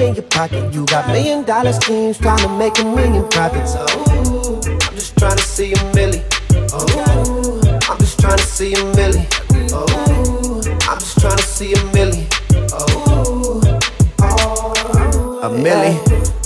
in your pocket. You got million dollar schemes trying to make a million profits. Oh, I'm just trying to see a milli. Oh, I'm just trying to see a milli. Oh, I'm just trying to see a milli. Oh, oh a milli.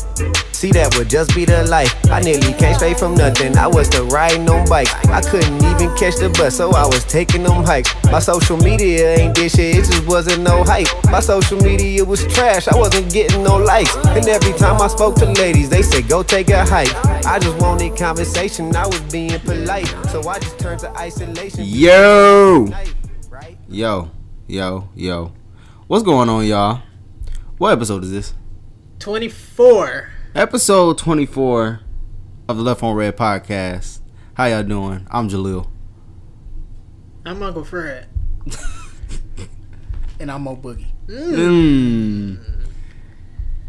See that would just be the life. I nearly came straight from nothing. I was still riding on bikes. I couldn't even catch the bus, so I was taking them hikes. My social media ain't this shit, it just wasn't no hype. My social media was trash, I wasn't getting no likes. And every time I spoke to ladies, they said go take a hike. I just wanted conversation, I was being polite, so I just turned to isolation. Yo, yo, yo, yo. What's going on, y'all? What episode is this? 24. Episode 24 of the Left on Red podcast. How y'all doing? I'm Jalil. I'm Uncle Fred. and I'm Mo Boogie. Mm.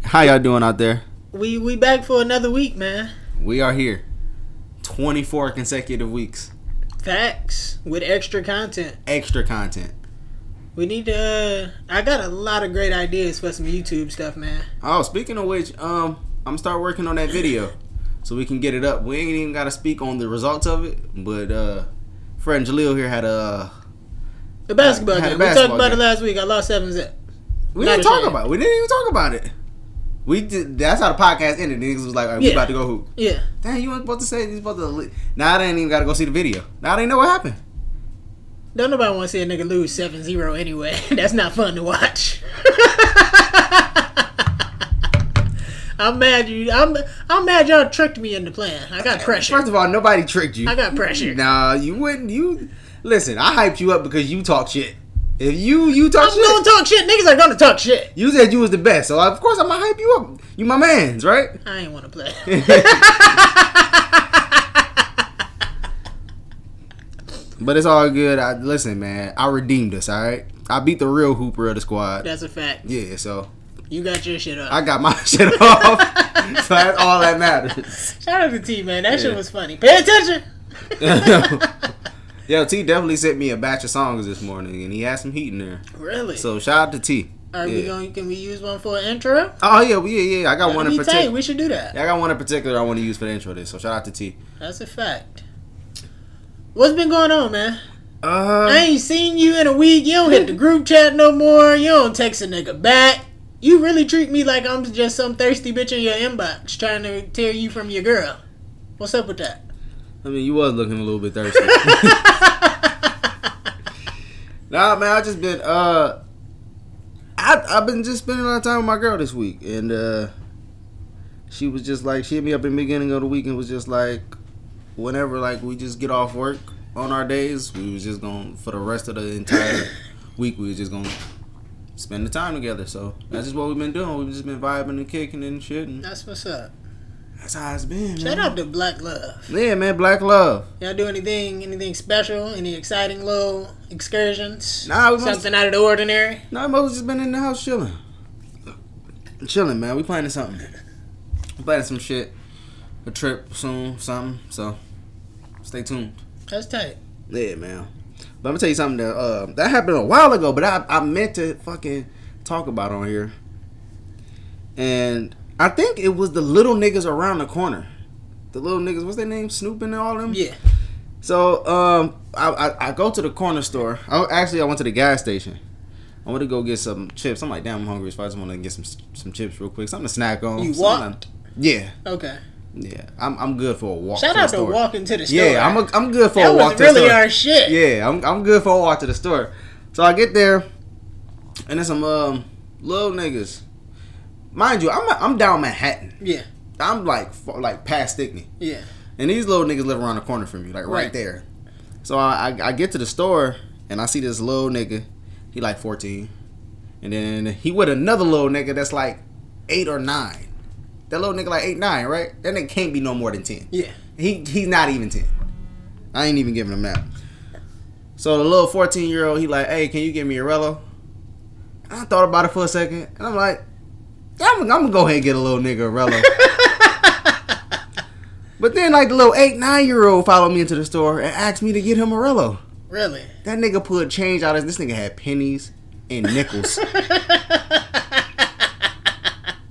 How y'all doing out there? We we back for another week, man. We are here. 24 consecutive weeks. Facts with extra content. Extra content. We need to. Uh, I got a lot of great ideas for some YouTube stuff, man. Oh, speaking of which, um, I'm gonna start working on that video so we can get it up. We ain't even got to speak on the results of it, but uh, friend Jaleel here had a. The basketball Had a game. basketball we talked about game. it last week. I lost seven zip. We Not didn't talk ashamed. about it. We didn't even talk about it. We did. That's how the podcast ended. Niggas was like, "All right, we about to go hoop." Yeah. Damn, you weren't supposed to say you supposed to. li- Now I didn't even got to go see the video. Now I didn't know what happened. Don't nobody want to see a nigga lose 7-0 anyway. That's not fun to watch. I'm mad you. I'm I'm mad y'all tricked me into playing. I got pressure. First of all, nobody tricked you. I got pressure. Nah, you wouldn't. You listen. I hyped you up because you talk shit. If you you talk shit. I'm shit, gonna talk shit. Niggas are gonna talk shit. you said you was the best. So of course I'm gonna hype you up. You my man's, right? I ain't want to play. But it's all good. I, listen, man. I redeemed us. All right. I beat the real hooper of the squad. That's a fact. Yeah. So You got your shit up. I got my shit off. so that's all that matters. Shout out to T, man. That shit was funny. Pay attention. Yo, T definitely sent me a batch of songs this morning, and he had some heat in there. Really? So shout out to T. Are yeah. we going? Can we use one for an intro? Oh yeah, yeah, yeah. I got one That'd in particular. We should do that. Yeah, I got one in particular I want to use for the intro. This, so shout out to T. That's a fact. What's been going on, man? Uh, I ain't seen you in a week. You don't hit the group chat no more. You don't text a nigga back. You really treat me like I'm just some thirsty bitch in your inbox trying to tear you from your girl. What's up with that? I mean, you was looking a little bit thirsty. nah, man, I just been uh, I I've been just spending a lot of time with my girl this week, and uh, she was just like she hit me up in the beginning of the week and was just like, whenever like we just get off work on our days, we was just gonna for the rest of the entire week. We was just gonna spend the time together. So that's just what we've been doing. We've just been vibing and kicking and shit, and That's what's up. that's how it's been. Shout man. out to Black Love. Yeah, man, black love. Y'all do anything anything special? Any exciting little excursions? Nah, we must- Something out of the ordinary? No, Mo's just been in the house chilling. Chilling, man. We planning something. We planning some shit. A trip soon, something. So, stay tuned. That's tight. Yeah, man. But I'm gonna tell you something that uh, that happened a while ago, but I I meant to fucking talk about on here. And I think it was the little niggas around the corner. The little niggas, what's their name? Snoop and all them. Yeah. So um, I, I I go to the corner store. I, actually, I went to the gas station. I went to go get some chips. I'm like, damn, I'm hungry. So I just want to get some some chips real quick, something to snack on. You walked? I- yeah, Okay. Yeah. I'm I'm good for a walk. Shout to out the to walking to the store. Yeah, I'm a, I'm good for that a walk was to really the store. our shit. Yeah, I'm I'm good for a walk to the store. So I get there, and there's some um little niggas. Mind you, I'm I'm down Manhattan. Yeah. I'm like like past Stickney. Yeah. And these little niggas live around the corner from me, like right, Right. there. So I, I I get to the store and I see this little nigga. He like 14. And then he with another little nigga that's like 8 or 9. That little nigga like 8, 9, right? That nigga can't be no more than 10. Yeah. He he's not even 10. I ain't even giving him that. So the little 14 year old, he like, hey, can you give me a Rello? I thought about it for a second. And I'm like, yeah, I'm, I'm gonna go ahead and get a little nigga a Rello. But then, like the little eight, nine year old followed me into the store and asked me to get him a Rello. Really? That nigga put change out of this nigga had pennies and nickels.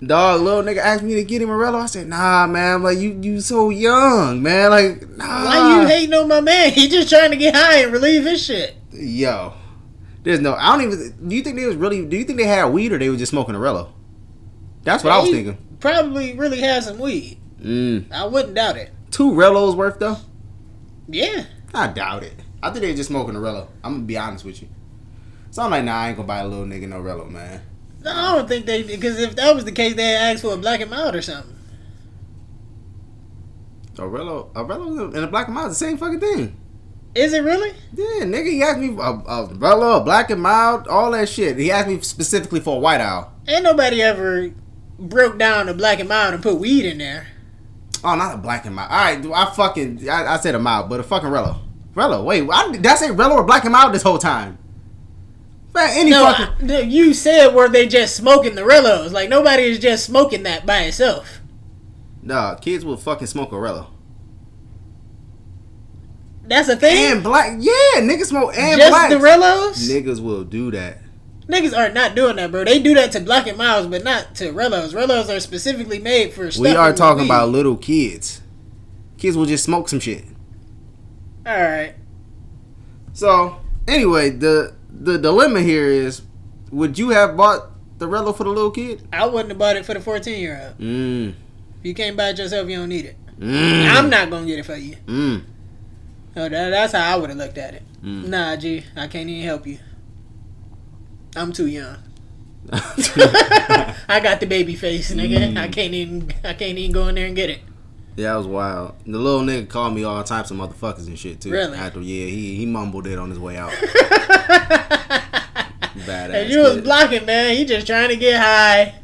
Dog, little nigga asked me to get him a Rello. I said, nah, man. Like you, you so young, man. Like, nah. Why you hating on my man? He just trying to get high and relieve his shit. Yo, there's no. I don't even. Do you think they was really? Do you think they had weed or they were just smoking a Rello? That's what I was thinking. Probably really has some weed. Mm. I wouldn't doubt it. Two Rellos worth though. Yeah. I doubt it. I think they was just smoking a Rello. I'm gonna be honest with you. So I'm like, nah, I ain't gonna buy a little nigga no Rello, man. No, I don't think they because if that was the case, they asked for a black and mild or something. A Rello, a Rello and a black and mild is the same fucking thing. Is it really? Yeah, nigga, he asked me uh, uh, a, a Rello, a black and mild, all that shit. He asked me specifically for a white owl. Ain't nobody ever broke down a black and mild and put weed in there. Oh, not a black and mild. All right, I fucking, I, I said a mild, but a fucking Rello. Rello, wait, I, did I say Rello or black and mild this whole time? Man, any No, fucking. I- you said were they just smoking the Rellos? Like nobody is just smoking that by itself. Nah, kids will fucking smoke a Rello. That's a thing. And black, yeah, niggas smoke and just black. the Rellos. Niggas will do that. Niggas are not doing that, bro. They do that to black and miles, but not to Rellos. Rellos are specifically made for. We are talking weed. about little kids. Kids will just smoke some shit. All right. So anyway, the the dilemma here is, would you have bought the Rello for the little kid? I wouldn't have bought it for the fourteen year old. Mm. If you can't buy it yourself, you don't need it. Mm. I'm not gonna get it for you. Mm. No, that, that's how I would have looked at it. Mm. Nah, G, I can't even help you. I'm too young. I got the baby face, nigga. Mm. I can't even. I can't even go in there and get it. Yeah, that was wild. The little nigga called me all types of motherfuckers and shit too. Really? After yeah, he he mumbled it on his way out. Badass. and you was kid. blocking, man. He just trying to get high.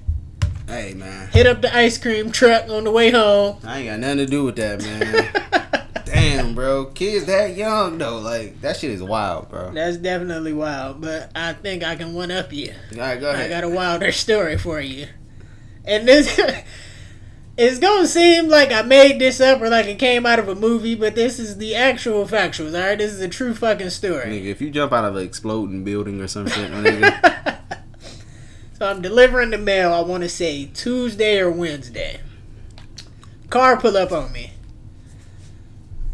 Hey man, Hit up the ice cream truck on the way home. I ain't got nothing to do with that, man. Damn, bro, kids that young though, like that shit is wild, bro. That's definitely wild, but I think I can one up you. right, go ahead. I got a wilder story for you. And this it's gonna seem like I made this up or like it came out of a movie, but this is the actual factuals, alright? This is a true fucking story. Nigga, if you jump out of an exploding building or some shit, nigga. so I'm delivering the mail, I wanna say Tuesday or Wednesday. Car pull up on me.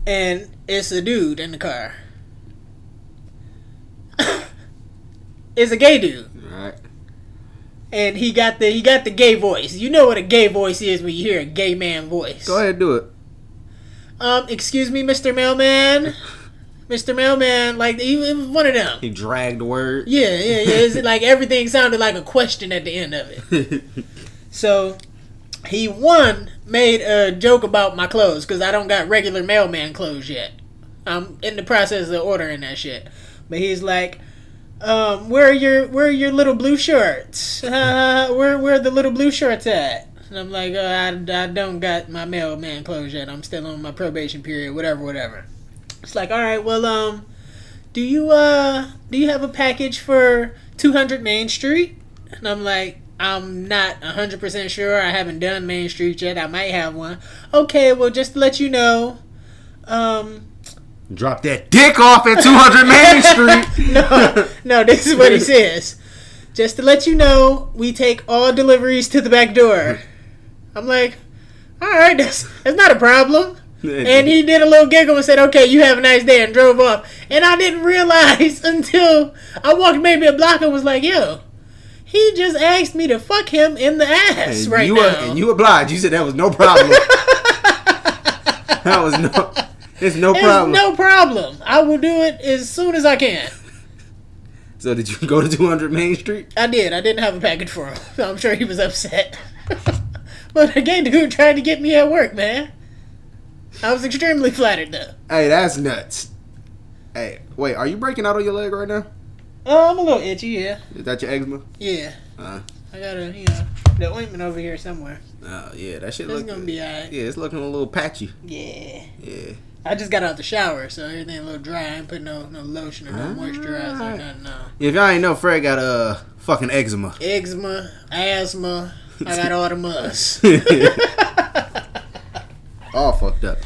And it's a dude in the car. it's a gay dude. All right. And he got the he got the gay voice. You know what a gay voice is when you hear a gay man voice. Go ahead, do it. Um, excuse me, Mr. Mailman. Mr. Mailman, like he it was one of them. He dragged the word. Yeah, yeah, yeah. It's like everything sounded like a question at the end of it. So he one made a joke about my clothes because I don't got regular mailman clothes yet. I'm in the process of ordering that shit. But he's like, um, where are your where are your little blue shorts? Uh, where where are the little blue shorts at? And I'm like, uh, I, I don't got my mailman clothes yet. I'm still on my probation period. Whatever, whatever. It's like, all right, well, um, do you uh do you have a package for 200 Main Street? And I'm like, I'm not 100% sure. I haven't done Main Street yet. I might have one. Okay, well, just to let you know, um, Drop that dick off at 200 Main Street. no, no, this is what he says. Just to let you know, we take all deliveries to the back door. I'm like, all right, that's, that's not a problem. And he did a little giggle and said, okay, you have a nice day, and drove off. And I didn't realize until I walked maybe a block and was like, yo, he just asked me to fuck him in the ass And right you now. Were, and you obliged. You said that was no problem. that was no. It's no it's problem. no problem. I will do it as soon as I can. so did you go to 200 Main Street? I did. I didn't have a package for him. So I'm sure he was upset. but again, dude tried to get me at work, man. I was extremely flattered, though. Hey, that's nuts. Hey, wait, are you breaking out on your leg right now? Oh, I'm a little itchy, yeah. Is that your eczema? Yeah. Uh, I got a, you know, the ointment over here somewhere. uh, yeah, that shit It's gonna be alright. Yeah, it's looking a little patchy. Yeah. Yeah. I just got out the shower, so everything a little dry. I ain't put no no lotion or no moisturizer or nothing. No. If y'all ain't know, Fred got uh fucking eczema. Eczema, asthma. I got all the muss. All fucked up.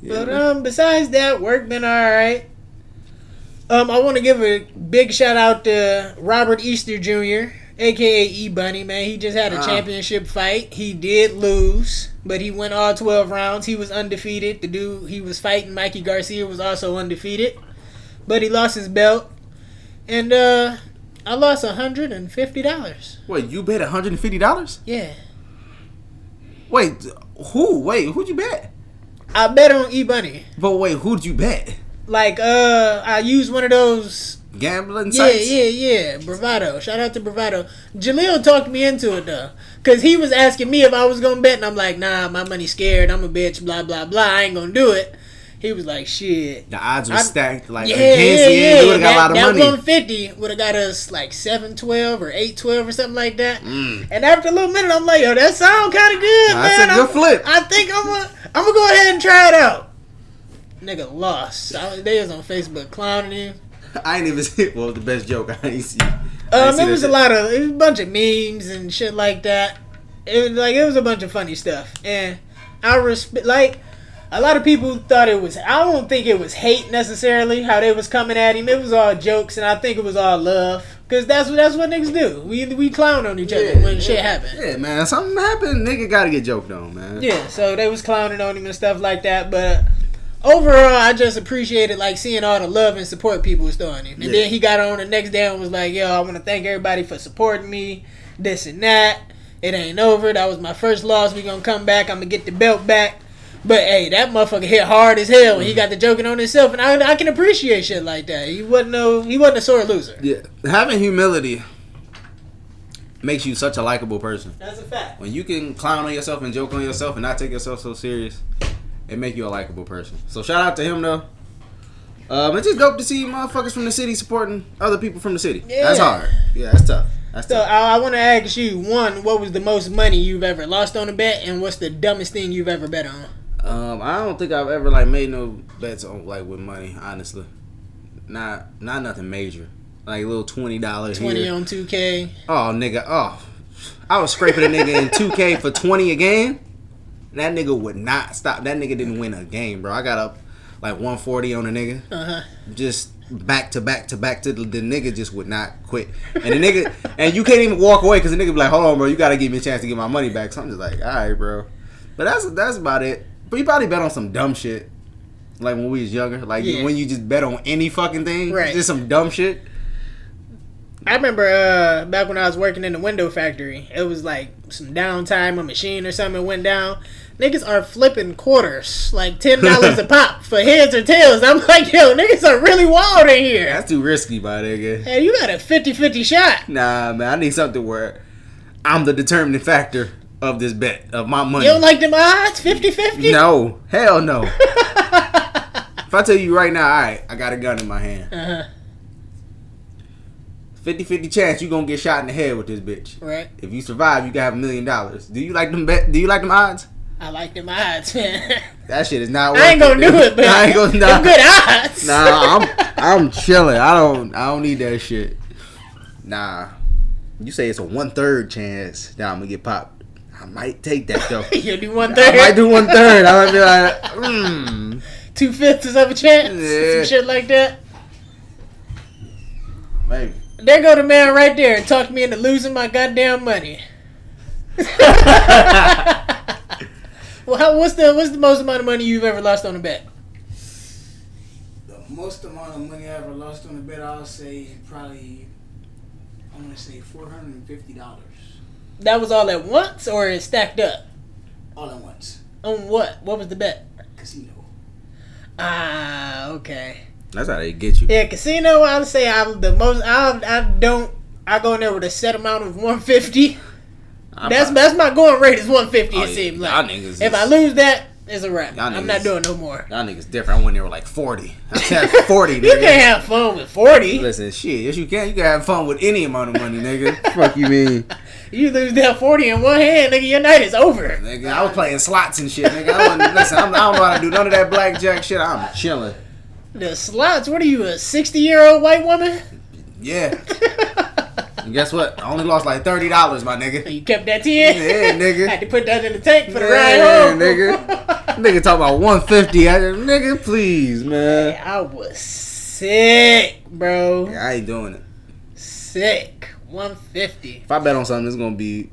Yeah, But um, besides that, work been all right. Um, I want to give a big shout out to Robert Easter Jr. aka E Bunny, man. He just had a Ah. championship fight. He did lose, but he went all 12 rounds. He was undefeated. The dude he was fighting, Mikey Garcia, was also undefeated. But he lost his belt. And uh I lost $150. Wait, you bet one hundred and fifty dollars? Yeah. Wait, who? Wait, who'd you bet? I bet on E Bunny. But wait, who'd you bet? Like uh I used one of those Gambling Yeah, sites? yeah, yeah. Bovada. Shout out to Bovada. Jaleel talked me into it though. Cause he was asking me if I was gonna bet and I'm like, nah, my money's scared, I'm a bitch, blah blah blah. I ain't gonna do it. He was like, shit. The odds were I- stacked like Yeah, yeah, yeah. Would have got that, a lot of that money. 150 would have got us like 712 or 812 or something like that. Mm. And after a little minute, I'm like, yo, that sound kind of good, That's man. a good I'm- flip. I think I'm gonna, I'm gonna go ahead and try it out. Nigga lost. I, they was on Facebook clowning him. I ain't even see. Well, the best joke I ain't see. I ain't Um, it was a shit. lot of, it was a bunch of memes and shit like that. It was like it was a bunch of funny stuff, and I respect like a lot of people thought it was. I don't think it was hate necessarily how they was coming at him. It was all jokes, and I think it was all love because that's what that's what niggas do. We we clown on each other Yeah, when shit yeah. happen. Yeah, man, something happened. Nigga gotta get joked on, man. Yeah, so they was clowning on him and stuff like that, but overall, I just appreciated like seeing all the love and support people was throwing him. And Yeah. then he got on the next day and was like, "Yo, I want to thank everybody for supporting me, this and that. It ain't over. That was my first loss. We gonna come back. I'm gonna get the belt back." But hey, that motherfucker hit hard as hell when he mm-hmm. got the joking on himself, and I, I can appreciate shit like that. He wasn't no, he wasn't a sore loser. Yeah, having humility makes you such a likable person. That's a fact. When you can clown on yourself and joke on yourself and not take yourself so serious, it make you a likable person. So shout out to him though. Um, it's just dope to see motherfuckers from the city supporting other people from the city. Yeah. That's hard. Yeah, that's tough. That's So tough. I, I want to ask you one: What was the most money you've ever lost on a bet, and what's the dumbest thing you've ever bet on? Um, I don't think I've ever like made no bets on like with money. Honestly, not not nothing major. Like a little twenty dollars Twenty here. on two K. Oh nigga, oh, I was scraping a nigga in two K for twenty a game. That nigga would not stop. That nigga didn't win a game, bro. I got up like one forty on a nigga, Uh huh. just back to back to back to the, the nigga just would not quit. And the nigga, and you can't even walk away because the nigga be like, hold on, bro, you gotta give me a chance to get my money back. So I'm just like, all right, bro. But that's that's about it. But you probably bet on some dumb shit. Like when we was younger, like Yeah. when you just bet on any fucking thing, Right. just some dumb shit. I remember uh, back when I was working in the window factory, it was like some downtime, a machine or something went down. Niggas are flipping quarters, like ten dollars a pop for heads or tails. I'm like, yo, niggas are really wild in here. That's too risky, my nigga. Hey, you got a 50-50 shot. Nah, man, I need something where I'm the determining factor of this bet of my money. You don't like them odds? 50-50? no, hell no. if I tell you right now, all right, I got a gun in my hand. Uh-huh. 50-50 chance you gonna get shot in the head with this bitch. Right. If you survive, you can have a million dollars. Do you like them bet? Do you like them odds? I like them odds, man. That shit is not. Worth I ain't gonna do it, but I ain't gonna. them Nah, good odds. nah I'm I'm chilling. I don't I don't need that shit. Nah. You say it's a one third chance that I'm gonna get popped. I might take that though. you do one third. I might do one third. I might be like, hmm. two fifths of a chance, Yeah. some shit like that. Maybe. There go the man right there and talked me into losing my goddamn money. well, how, what's the what's the most amount of money you've ever lost on a bet? The most amount of money I ever lost on a bet, I'll say probably, I'm gonna say four hundred and fifty dollars That was all at once, or it stacked up? all at once. On what? What was the bet? Casino. Ah, okay. That's how they get you. Yeah, casino. I would say I'm the most. I I don't. I go in there with a set amount of 150. I'm That's probably- that's my going rate is 150. Oh, it yeah. seems Y'all like. niggas If is- I lose that, it's a wrap. Y'all I'm not doing no more. Y'all niggas different. I went there with like 40. I said 40, You nigga. can't have fun with 40. Listen, shit. Yes, you can. You can have fun with any amount of money, nigga. Fuck you mean? You lose that 40 in one hand, nigga, your night is over. Nigga, I was playing slots and shit, nigga. I wasn't, listen, I'm, I don't know how to do none of that blackjack shit. I'm chilling. The slots, what are you, a 60 year old white woman? Yeah. And guess what? I only lost like $30, my nigga. you kept that 10? Yeah, nigga. Had to put that in the tank for the Yeah, ride home. nigga. Nigga talk about 150. I just, nigga, please, man. I was sick, bro. Yeah, I ain't doing it. Sick. One fifty. If I bet on something, it's gonna be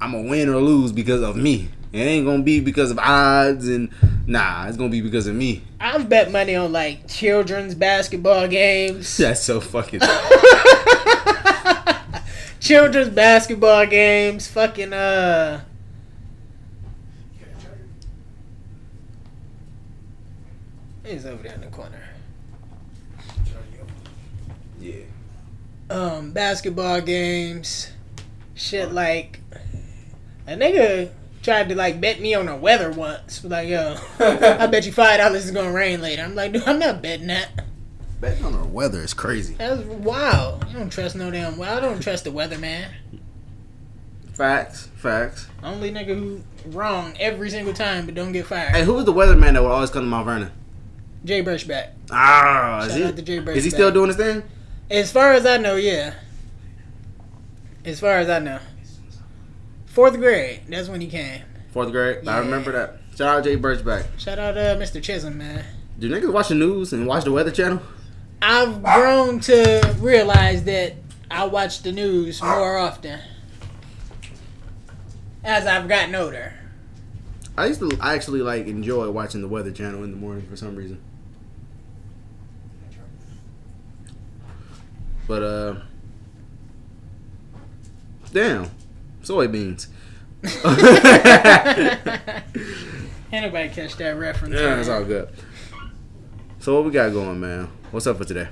I'm gonna win or lose because of me. It ain't gonna be because of odds and nah, it's gonna be because of me. I've bet money on like children's basketball games. That's so fucking. children's basketball games. Fucking uh. He's over there in the corner. yeah. Um, basketball games. Shit like a nigga tried to like bet me on the weather once. Like, yo, I bet you five dollars is gonna rain later. I'm like, dude, I'm not betting that. Betting on the weather is crazy. That's wild. I don't trust no damn well. I don't trust the weather, man. Facts, facts. Only nigga who wrong every single time but don't get fired. Hey, who was the weatherman that would always come to Mount Vernon? Jay Birchback. Ah, is Shout he, out to Jay is he still doing his thing? As far as I know, yeah. As far as I know. Fourth grade, that's when he came. Fourth grade. I remember that. Shout out Jay Birchback. Shout out uh, Mr. Chisholm, man. Do niggas watch the news and watch the Weather Channel? I've grown to realize that I watch the news more often as I've gotten older. I used to I actually like enjoy watching the Weather Channel in the morning for some reason. But uh, damn, soybeans. Ain't nobody catch that reference. Yeah, it's all good. So what we got going, man? What's up for today?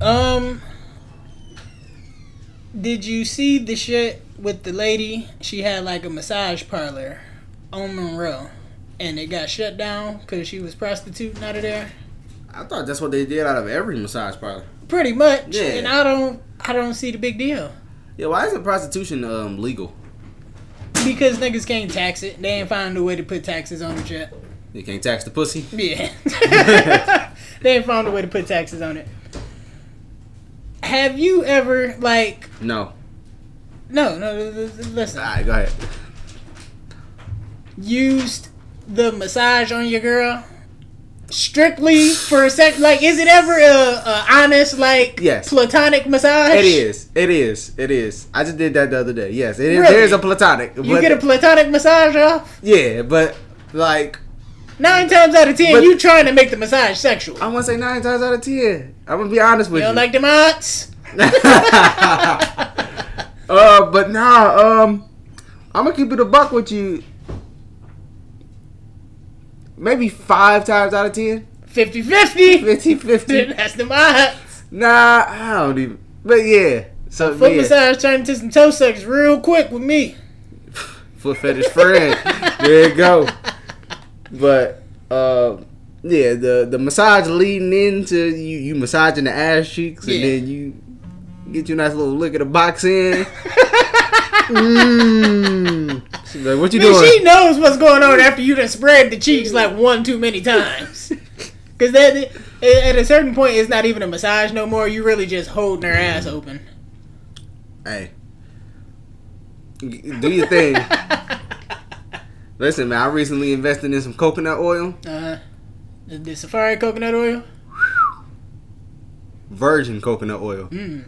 Um, did you see the shit with the lady? She had like a massage parlor on Monroe, and it got shut down because she was prostituting out of there. I thought that's what they did out of every massage parlor. Pretty much, Yeah. and I don't, I don't see the big deal Yeah, why isn't prostitution um legal? because niggas can't tax it. They ain't found a way to put taxes on it yet. They can't tax the pussy. Yeah, they ain't found a way to put taxes on it. Have you ever like? No. No, no. Listen. All right, go ahead. used the massage on your girl strictly for a sec like is it ever a, a honest like Yes. platonic massage It is. It is. It is. I just did that the other day. Yes, it is. Really? There's a platonic. you get a platonic massage off yeah, but like nine times out of ten But- you trying to make the massage sexual I want to say nine times out of ten. I'm gonna be honest with you you. don't like them aunts uh, but nah. Um, I'm gonna keep it a buck with you. Maybe five times out of ten. 50-50 50 50. that's the odds Nah, I don't even. But yeah. So foot yeah. massage turned into some toe sucks real quick with me foot fetish friend. there you go. But uh, yeah, the the massage leading into you you massaging the ass cheeks and then you get you a nice little lick of the box in. Mmm. She's like, what you I mean, doing? she knows what's going on after you done spread the cheeks like one too many times. Because that at a certain point, it's not even a massage no more. You really just holding her ass open. Hey, do your thing. Listen, man, I recently invested in some coconut oil, Uh, the, the Safari coconut oil. virgin coconut oil. Mm.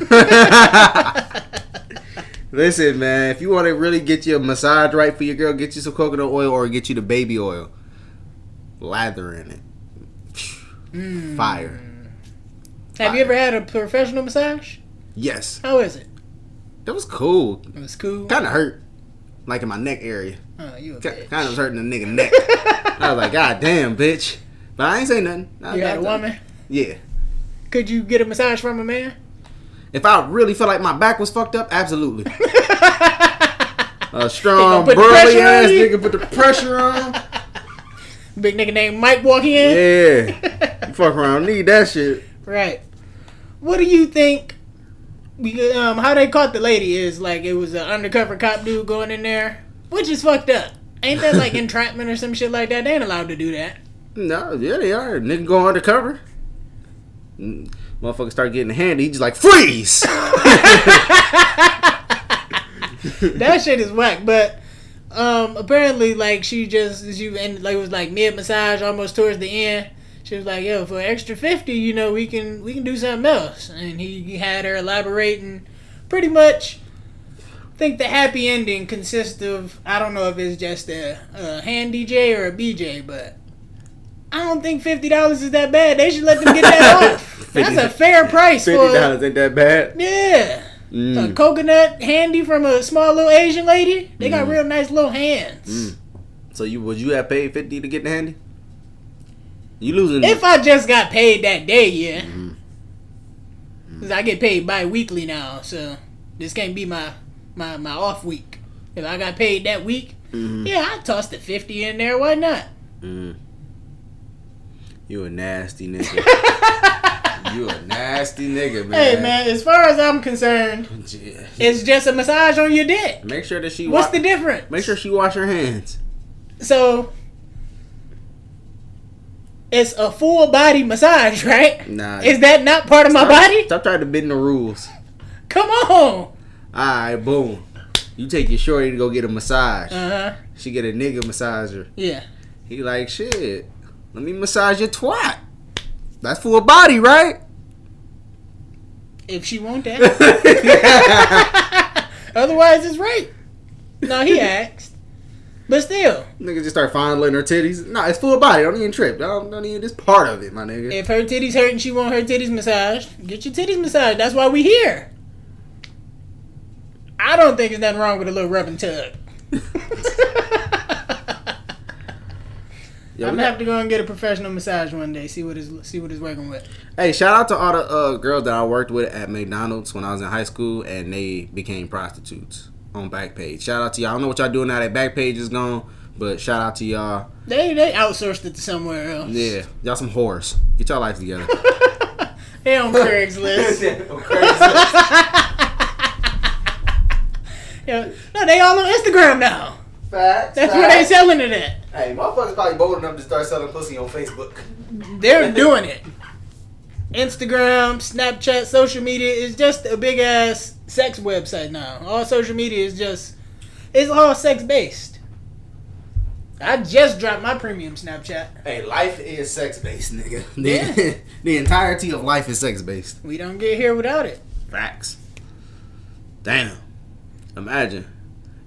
Listen, man, if you want to really get your massage right for your girl, get you some coconut oil or get you the baby oil. Lather in it. Mm. Fire. Have you ever had a professional massage? Yes. How is it? That was cool. It was cool. Kind of hurt. Like in my neck area. Oh, you a Kind of was hurting the nigga neck. I was like, God damn, bitch. But I ain't say nothing. I- You had a woman. Yeah. Could you get a massage from a man? If I really felt like my back was fucked up, absolutely. A strong, burly ass nigga put the pressure on. Big nigga named Mike walk in. Yeah. You fuck around, need that shit. Right. What do you think? Um, how they caught the lady is like it was an undercover cop dude going in there, which is fucked up. Ain't that like entrapment or some shit like that? They ain't allowed to do that. No, yeah, they are. Nigga go undercover. Motherfucker start getting handy. He just like freeze. That shit is whack. But um, apparently, like she just she and like it was like mid massage, almost towards the end. She was like, "Yo, for extra fifty, you know, we can we can do something else." And he, he had her elaborating, pretty much. I think the happy ending consists of I don't know if it's just a, a hand DJ or a BJ, but I don't think fifty dollars is that bad. They should let them get that off. That's a fair price Fifty dollars ain't that bad. yeah. A Mm. coconut handy from a small little Asian lady. They got Mm. real nice little hands. Mm. So you would you have paid fifty to get the handy? You losing? If I just got paid that day, yeah. Mhm. Cause I get paid bi-weekly now, so this can't be my my my off week. If I got paid that week, Mhm. yeah, I tossed the fifty in there. Why not? Mm. You a nasty nigga. you a nasty nigga, man. Hey man, as far as I'm concerned, it's just a massage on your dick. Make sure that she. What's wa- the difference? Make sure she wash her hands. So it's a full body massage, right? Nah. Is that not part of my Stop- body? Stop trying to bend the rules. Come on. All right, boom. You take your shorty to go get a massage. Uh huh. She get a nigga massager. Yeah. He like shit. Let me massage your twat. That's full body, right? If she want that. Otherwise, it's right. No, he asked. But still, Nigga just start fondling her titties. Nah, it's full body. Don't even trip. Don't, don't even. This part of it, my nigga. if her titties hurt and she want her titties massaged, get your titties massaged. That's why we here. I don't think there's nothing wrong with a little rub and tug. Yo, I'm gonna got- have to go and get a professional massage one day. See what is see what is working with. Hey, shout out to all the uh, girls that I worked with at McDonald's when I was in high school, and they became prostitutes on Backpage. Shout out to y'all. I don't know what y'all doing now that Backpage is gone, but shout out to y'all. They they outsourced it to somewhere else. Yeah, y'all some whores. Get y'all life together. They on Craigslist. yeah. No, they all on Instagram now. Facts. That's where they selling it at. Hey, motherfuckers probably bold enough to start selling pussy on Facebook. They're doing it. Instagram, Snapchat, social media is just a big ass sex website now. All social media is just it's all sex based. I just dropped my premium Snapchat. Hey, life is sex based, nigga. Yeah. The, the entirety of life is sex based. We don't get here without it. Facts. Damn. Imagine.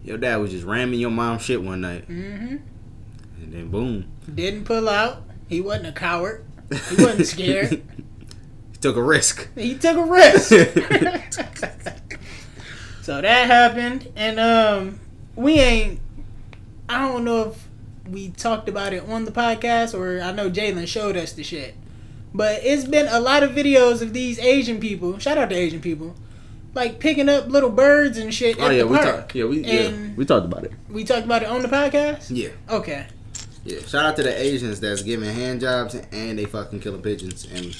Your dad was just ramming your mom shit one night, hmm and then boom. Didn't pull out. He wasn't a coward. He wasn't scared. he took a risk. he took a risk. so that happened, and um, we ain't. I don't know if we talked about it on the podcast or I know Jalen showed us the shit, but it's been a lot of videos of these Asian people. Shout out to Asian people. Like picking up little birds and shit Oh yeah, we talked. Yeah, we yeah we talked about it. We talked about it on the podcast. Yeah, Okay. Yeah. Shout out to the Asians that's giving hand jobs and they fucking killing pigeons and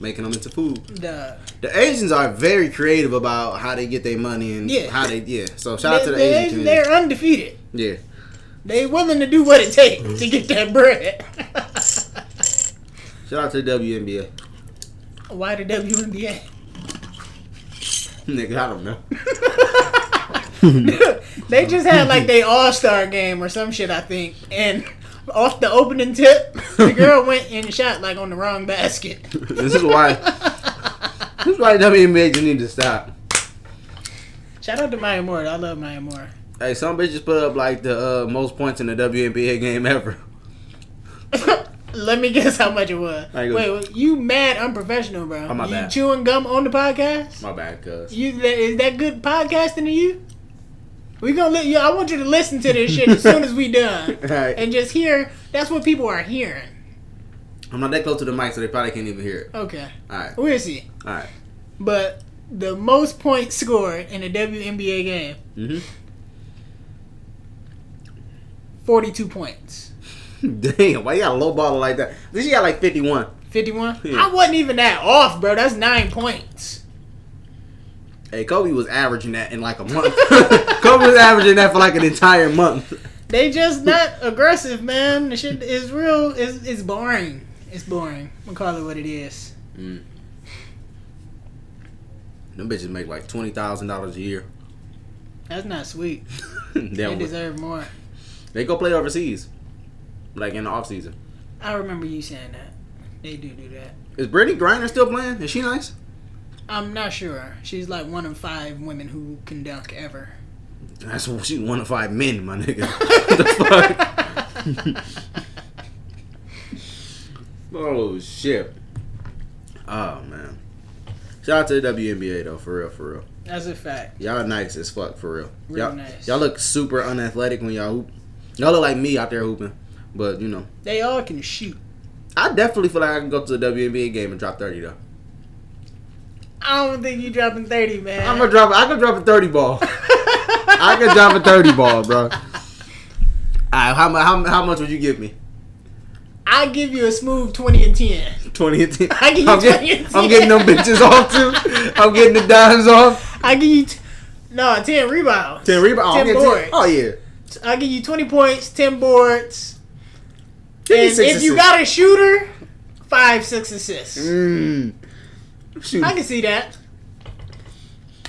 making them into food. The The Asians are very creative about how they get their money and Yeah. how they yeah. So shout out to the they, Asian community. they're undefeated. Yeah. They willing to do what it takes to get that bread. Shout out to the WNBA. Why the WNBA? Nigga, I don't know. they just had like they all star game or some shit, I think. And off the opening tip, the girl went and shot like on the wrong basket. this is why. This is why WNBA just need to stop. Shout out to Maya Moore. I love Maya Moore. Hey, some bitches put up like the uh, most points in the WNBA game ever. Let me guess how much it was. Wait, wait, you mad unprofessional, bro? Oh, my you bad. chewing gum on the podcast? My bad, cuz. You is that good podcasting to you? We gonna let you. I want you to listen to this shit as soon as we done, Alright. and just hear. That's what people are hearing. I'm not that close to the mic, so they probably can't even hear it. Okay, Alright, we'll see. alright. But the most points scored in a WNBA game, Mm-hmm. forty-two points. Damn, why you got a low baller like that? This she got like 51. 51? Yeah. I wasn't even that off, bro. That's nine points. Hey, Kobe was averaging that in like a month. Kobe was averaging that for like an entire month. They just not aggressive, man. The shit is real. It's, it's boring. It's boring. I'm gonna call it what it is. Mm. Them bitches make like twenty thousand dollars a year. That's not sweet. they, They deserve more. they go play overseas, like in the off season. I remember you saying that. They do do that. Is Brittney Griner still playing? Is she nice? I'm not sure. She's like one of five women who can dunk ever. That's what she one of five men, my nigga. the fuck? oh shit. Oh man. Shout out to the WNBA though, for real, for real. That's a fact. Y'all nice as fuck, for real. Real y'all, nice. y'all look super unathletic when y'all hoop. Y'all look like me out there hooping. But you know, They all can shoot. I definitely feel like I can go to the WNBA game and drop thirty though. I don't think you dropping thirty, man. I'm gonna drop. I can drop a thirty ball. I can drop a thirty ball, bro. Alright, how, how how much would you give me? I give you a smooth twenty and ten. Twenty and ten. I give you I'm 20 getting, and I'm getting them bitches off too. I'm getting the dimes off. I give you t- no ten rebounds. Ten rebounds. 10 boards. Oh yeah. I give you twenty points, ten boards, and if you got a shooter, five, six assists. Mm. Shoot. I can see that.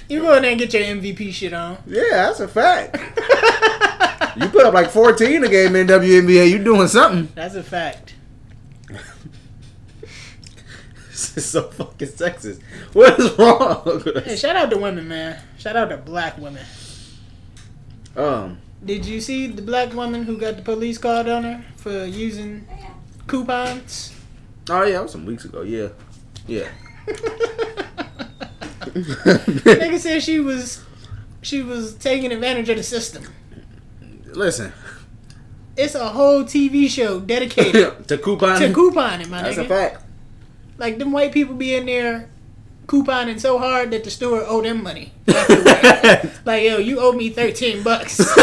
You go in there and get your MVP shit on. Yeah, that's a fact. You put up like 14 a game in WNBA. You doing something. That's a fact. This is so fucking sexist. What is wrong? with Hey, shout out to women, man. Shout out to black women. Um, Did you see the black woman who got the police called on her for using coupons? oh yeah, that was some weeks ago. Yeah, yeah. Nigga said she was she was taking advantage of the system. Listen, It's a whole TV show dedicated to coupon. to couponing, my That's nigga. a fact. Like them white people be in there couponing so hard that the store owe them money. like yo, you owe me thirteen bucks.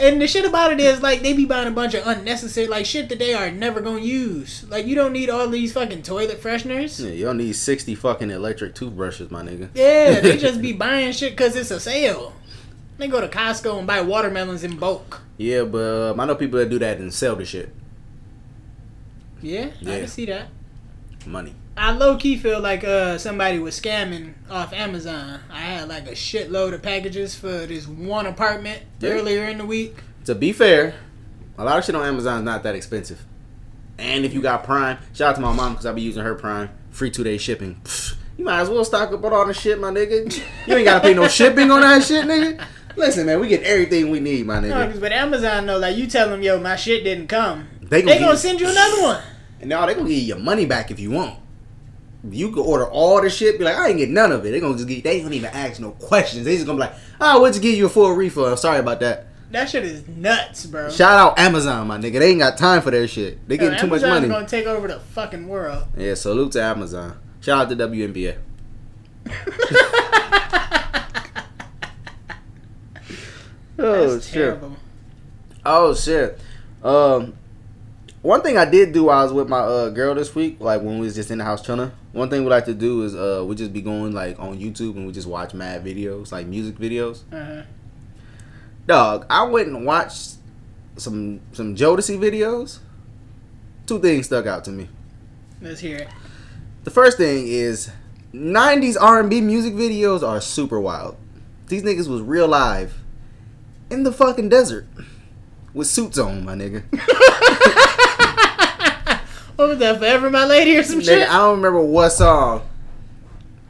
and the shit about it is like they be buying a bunch of unnecessary like shit that they are never gonna use. Like you don't need all these fucking toilet fresheners. Yeah, you don't need 60 fucking electric toothbrushes, my nigga. Yeah, they just be buying shit because it's a sale. They go to Costco and buy watermelons in bulk. Yeah, but um, I know people that do that and sell the shit. Yeah, I Yeah. can see that. Money. I low key feel like uh somebody was scamming off Amazon. I had like a shitload of packages for this one apartment Yeah. earlier in the week. To be fair, a lot of shit on Amazon is not that expensive. And if you got Prime, shout out to my mom because I be using her Prime. Free two day shipping. Pfft, you might as well stock up on all the shit, my nigga. You ain't gotta pay no shipping on that shit, nigga. Listen, man, we get everything we need, my No, but Amazon though, like you tell them, yo, my shit didn't come. They They gonna, gonna send you another one. and now they gonna give you your money back if you want. You can order all the shit, be like, I ain't get none of it. They gonna just get, they don't even ask no questions. They just gonna be like, oh, we'll just give you a full refund. Sorry about that. That shit is nuts, bro. Shout out Amazon, my nigga. They ain't got time for their shit. They Yo, getting too much money. Amazon's gonna take over the fucking world. Yeah, salute to Amazon. Shout out to WNBA. oh That's shit. terrible. Oh shit. Um one thing I did do while I was with my uh, girl this week, like when we was just in the house chilling, one thing we like to do is uh we just be going like on YouTube and we just watch mad videos, like music videos. Uh-huh. Dog, I went and watched some some Jodeci videos. Two things stuck out to me. Let's hear it. The first thing is 90s R&B music videos are super wild. These niggas was real live in the fucking desert with suits on, my nigga. What was that? Forever My Lady or some shit? I don't remember what song.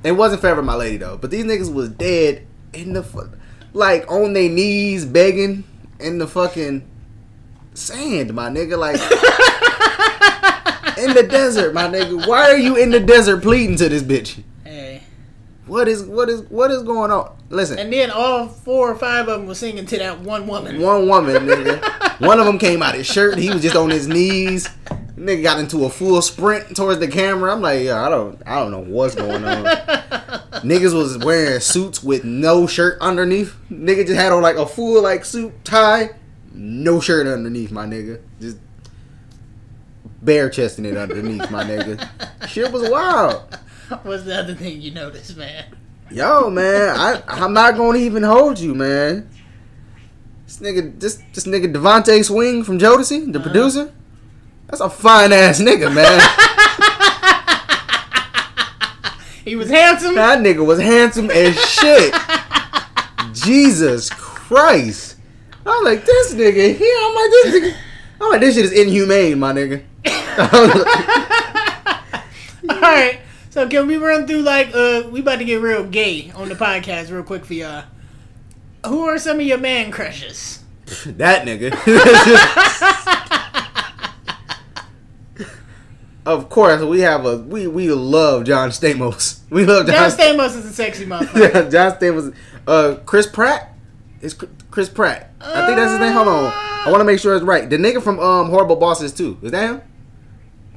It wasn't Forever My Lady though, but these niggas was dead in the fu- like on their knees begging in the fucking sand, my nigga. Like in the desert, my nigga. Why are you in the desert pleading to this bitch? Hey. What is what is what is going on? Listen, And then all four or five of them were singing to that one woman. one woman, nigga. One of them came out his shirt. He was just on his knees. Nigga got into a full sprint towards the camera. I'm like, yeah, I don't, I don't know what's going on. Niggas was wearing suits with no shirt underneath. Nigga just had on like a full like suit tie, no shirt underneath. My nigga, just bare chesting it underneath. My nigga, shit was wild. What's the other thing you noticed, man? Yo, man, I I'm not gonna even hold you, man. This nigga, this this nigga DeVante Swing from Jodeci, the uh-huh. producer. That's a fine ass nigga, man. He was handsome. that nigga was handsome as shit. Jesus Christ. I'm like, this nigga here. I'm like, this nigga. I'm like, this shit is inhumane, my nigga. All right. So can we run through like uh we about to get real gay on the podcast real quick for y'all. Who are some of your man crushes? that nigga. of course, we have a we we love John Stamos. We love John, John Stamos is a sexy motherfucker. Yeah, John Stamos. Uh, Chris Pratt. is Chris- Pratt. I think that's his name. Hold on. I want to make sure it's right. The nigga from um Horrible Bosses too. Is that him?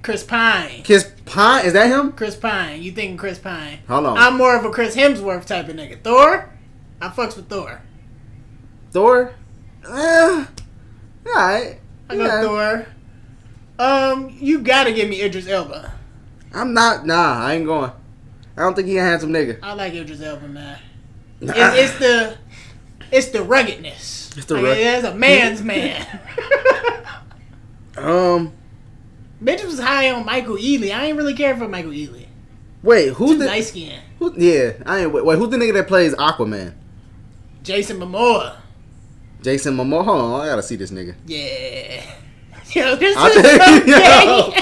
Chris Pine. Chris Pine. Is that him? Chris Pine. You thinking Chris Pine? Hold on. I'm more of a Chris Hemsworth type of nigga. Thor. I fucks with Thor. Thor. Uh, all right. I go Thor. Um, you gotta give me Idris Elba. I'm not. Nah, I ain't going. I don't think he a handsome nigga. I like Idris Elba, man. It's, it's the it's the ruggedness. It's the like, rug- It's a man's man. um. Bitch was high on Michael Ealy. I ain't really care for Michael Ealy. Wait, who's Too the? light skin. Who, yeah, I ain't. Wait, wait, who's the nigga that plays Aquaman? Jason Momoa. Jason Momoa. Hold on, I gotta see this nigga. Yeah. Yo, this I is think- so yo.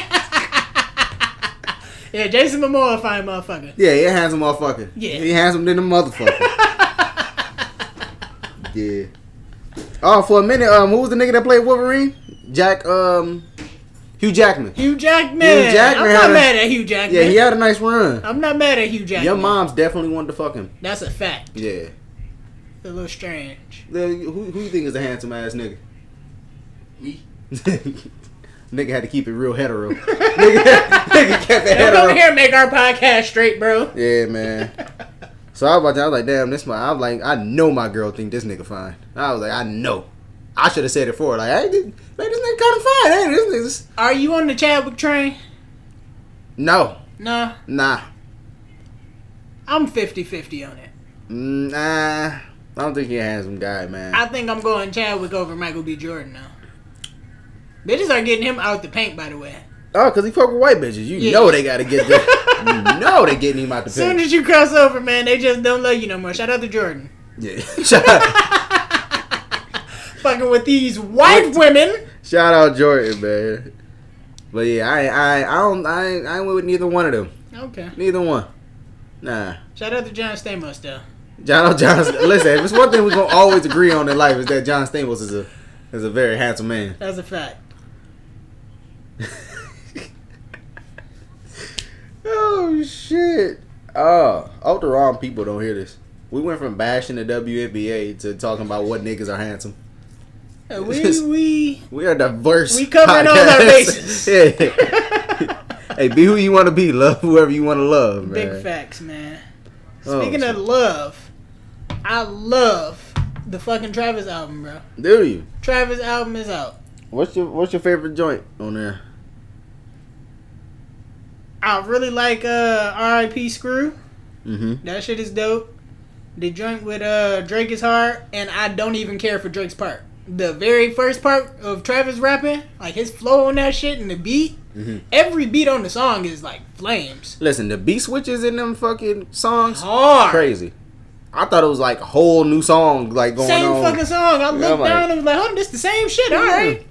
yeah, Jason Momoa, a fine motherfucker. Yeah, he has a handsome motherfucker. Yeah. he handsome than a motherfucker. yeah. Oh, for a minute, um, who was the nigga that played Wolverine? Jack, um, Hugh Jackman. Hugh Jackman. Hugh Jackman I'm not a- mad at Hugh Jackman. Yeah, he had a nice run. I'm not mad at Hugh Jackman. Your mom's definitely wanted to fuck him. That's a fact. Yeah. A little strange. Then Who, who you think is a handsome ass nigga? Me. nigga had to keep it real hetero. nigga, nigga kept it Don't come here and make our podcast straight, bro. Yeah, man. So I was about to, I was like, damn, this my. I was like, I know my girl think this nigga fine. I was like, I know. I should have said it for her. Like, hey, this, man, this nigga kind of fine. Hey, this nigga's Are you on the Chadwick train? no, Nah. nah, I'm 50-50 on it. Mm, nah. I don't think he a handsome guy, man. I think I'm going Chadwick over Michael B. Jordan now. Bitches are getting him out the paint, by the way. oh, cause he fuck with white bitches. You Yeah. know they gotta get the. you know they getting him out the paint. As soon as you cross over, man, they just don't love you no more. Shout out to Jordan. Yeah. Shout out, Fucking with these white women. shout out Jordan, man. But yeah, I I I don't I I ain't with neither one of them. Okay. Neither one. Nah. Shout out to John Stamos, though. John oh, Johnson. Listen, if it's one thing we're gonna always agree on in life is that John Stamos is a is a very handsome man. That's a fact. oh shit! Oh, I hope the wrong people don't hear this. We went from bashing the WNBA to talking about what niggas are handsome. We we We are diverse. We covering all our bases. yeah. hey, be who you want to be. Love whoever you want to love, man. big facts, man. Oh, Speaking of love, I love the fucking Travis album, bro. Do you? Travis album is out. What's your What's your favorite joint on there? I really like uh R.I.P. Screw. Mm-hmm. That shit is dope. The joint with uh Drake is hard, and I don't even care for Drake's part. The very first part of Travis rapping, like his flow on that shit and the beat, Mhm. every beat on the song is like flames. Listen, the beat switches in them fucking songs, Hard. crazy. I thought it was like a whole new song like going Same on. Same fucking song. I looked like- down and was like, oh, this is the same shit. All right.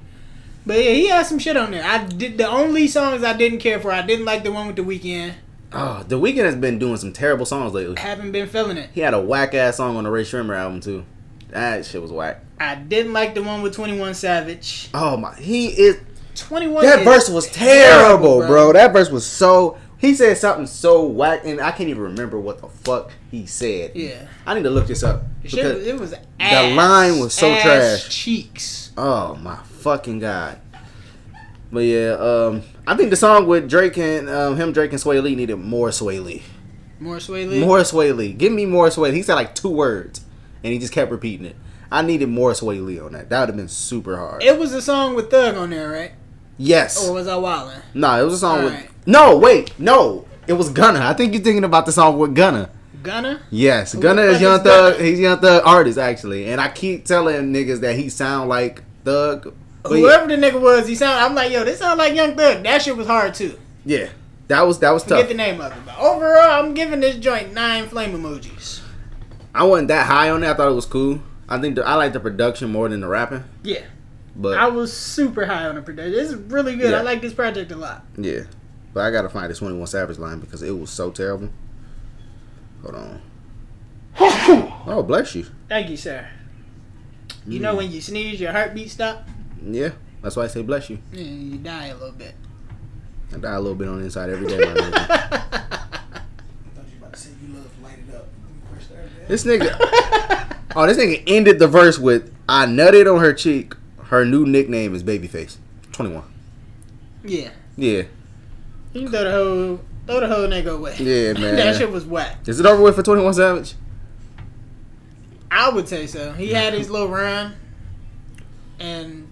But yeah, he had some shit on there. I did the only songs I didn't care for. I didn't like the one with the Weeknd. Oh, the Weeknd has been doing some terrible songs lately. Haven't been feeling it. He had a whack ass song on the Rae Sremmurd album too. That shit was whack. I didn't like the one with Twenty One Savage. Oh my, he is. Twenty One. That verse was terrible, bro. That verse was so. He said something so whack, and I can't even remember what the fuck he said. Yeah. I need to look this up. The shit, because- it was ass, line was so trash. Cheeks. Oh my fucking god. But yeah, um, I think the song with Drake and um, him, Drake and Swae Lee needed more Swae Lee. More Swae Lee. More Swae Lee. Give me more Swae. He said like two words, and he just kept repeating it. I needed more Swae Lee on that. That would have been super hard. It was a song with Thug on there, right? yes. Or was I wildin'? no, it was a song with. Alright. No, wait, no, it was Gunna. I think you're thinking about the song with Gunna. Gunna? Yes, Who Gunna is Young Thug. Gunna? He's Young Thug artist actually, and I keep telling niggas that he sound like Thug. But yeah, Whoever the nigga was, he sound. I'm like, yo, this sound like Young Thug. That shit was hard too. yeah, that was that was Forget tough. Get the name of it. But overall, I'm giving this joint nine flame emojis. I wasn't that high on it. I thought it was cool. I think the, I like the production more than the rapping. Yeah. But I was super high on the production. This is really good. Yeah. I like this project a lot. yeah, But I gotta find this 21 Savage line because it was so terrible. Hold on. oh, bless you. Thank you, sir. You know mm. when you sneeze, your heartbeat stop. Yeah, that's why I say bless you. Yeah, you die a little bit. I die a little bit on the inside every day. I thought you were about to say you love light it up. When you first started that. This nigga. Oh, this nigga ended the verse with "I nutted on her cheek. Her new nickname is Babyface." 21. yeah, Yeah, you can throw the whole throw the whole nigga away. yeah, man. that shit was whack. Is it over with for 21 Savage? I would say so. He had his little run, and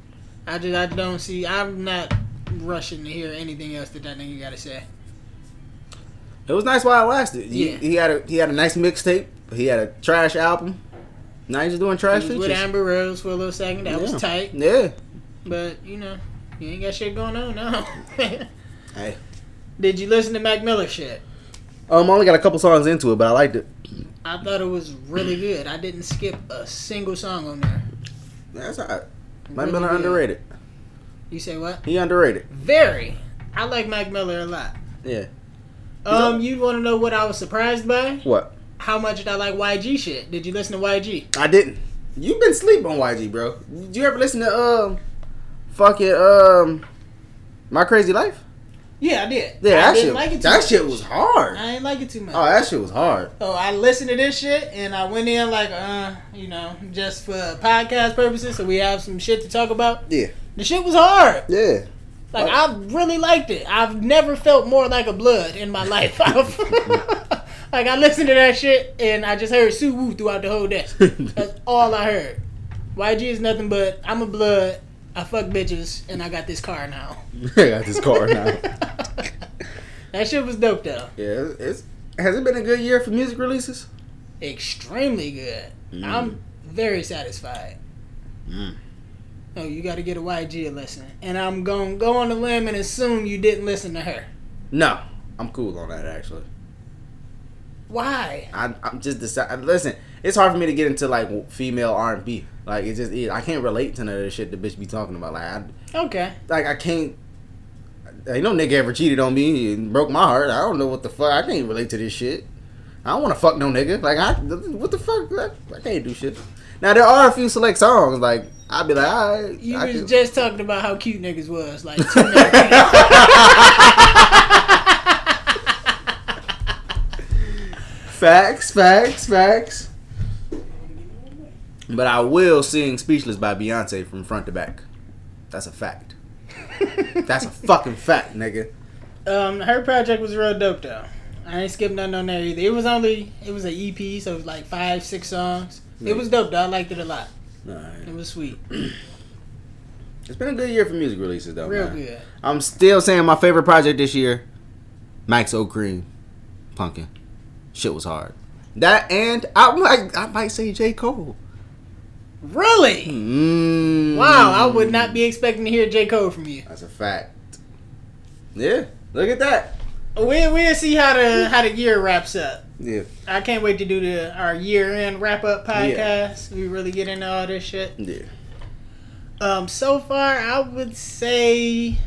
I just I don't see. I'm not rushing to hear anything else that that nigga got to say. It was nice while it lasted. He, Yeah. he had a he had a nice mixtape. He had a trash album. Now he's just doing trash He with Amber Rose for a little second. That Yeah. was tight, Yeah. but you know, you ain't got shit going on now. Hey. Did you listen to Mac Miller shit? Um, I only got a couple songs into it, but I liked it. I thought it was really good. I didn't skip a single song on there. That's alright. Mac Really Miller good. underrated. You say what? He underrated. Very. I like Mac Miller a lot. Yeah. Um, you want to know what I was surprised by? What? How much did I like YG shit? Did you listen to YG? I didn't. You've been sleep on YG, bro. Did you ever listen to um, fucking um, My Crazy Life? Yeah, I did. Yeah, I that didn't shit. like it too that much. shit was hard. I didn't like it too much. Oh, that shit was hard. So I listened to this shit and I went in like, uh, you know, just for podcast purposes, so we have some shit to talk about. Yeah. The shit was hard. Yeah. Like I really liked it. I've never felt more like a blood in my life. Like I listened to that shit and I just heard Sue Woo throughout the whole day. That's all I heard. YG is nothing but I'm a blood. I fuck bitches and I got this car now. I got this car now. that shit was dope though. Yeah, it's has it been a good year for music releases? Extremely good. Mm. I'm very satisfied. Mm. Oh, you got to get a YG a listen. And I'm to go on the limb and assume you didn't listen to her. No, I'm cool on that actually. Why? I, I'm just deciding. Listen, it's hard for me to get into like female R and B. Like it just is. I can't relate to none of the shit the bitch be talking about. Like I Okay. like I can't. Ain't no nigga ever cheated on me and broke my heart. I don't know what the fuck. I can't relate to this shit. I don't want to fuck no nigga. Like I, what the fuck? I, I can't do shit. Now there are a few select songs like I'd be like, all right. You I was can- just talking about how cute niggas was like two. Facts, facts, facts. But I will sing "Speechless" by Beyonce from front to back. That's a fact. That's a fucking fact, nigga. um, her project was real dope though. I ain't skipped nothing on there either. It was only it was an EP, so it was like five, six songs. It was dope though. I liked it a lot. It was sweet, It's been a good year for music releases, though. real man. good. I'm still saying my favorite project this year, Maxo Kream, Punken. Shit was hard. That and I might I might say J Cole. Really? Mm. Wow, I would not be expecting to hear J Cole from you. That's a fact. Yeah, look at that. We'll we'll see how the how the year wraps up. Yeah, I can't wait to do the our year end wrap up podcast. We really get into all this shit. yeah. Um, so far, I would say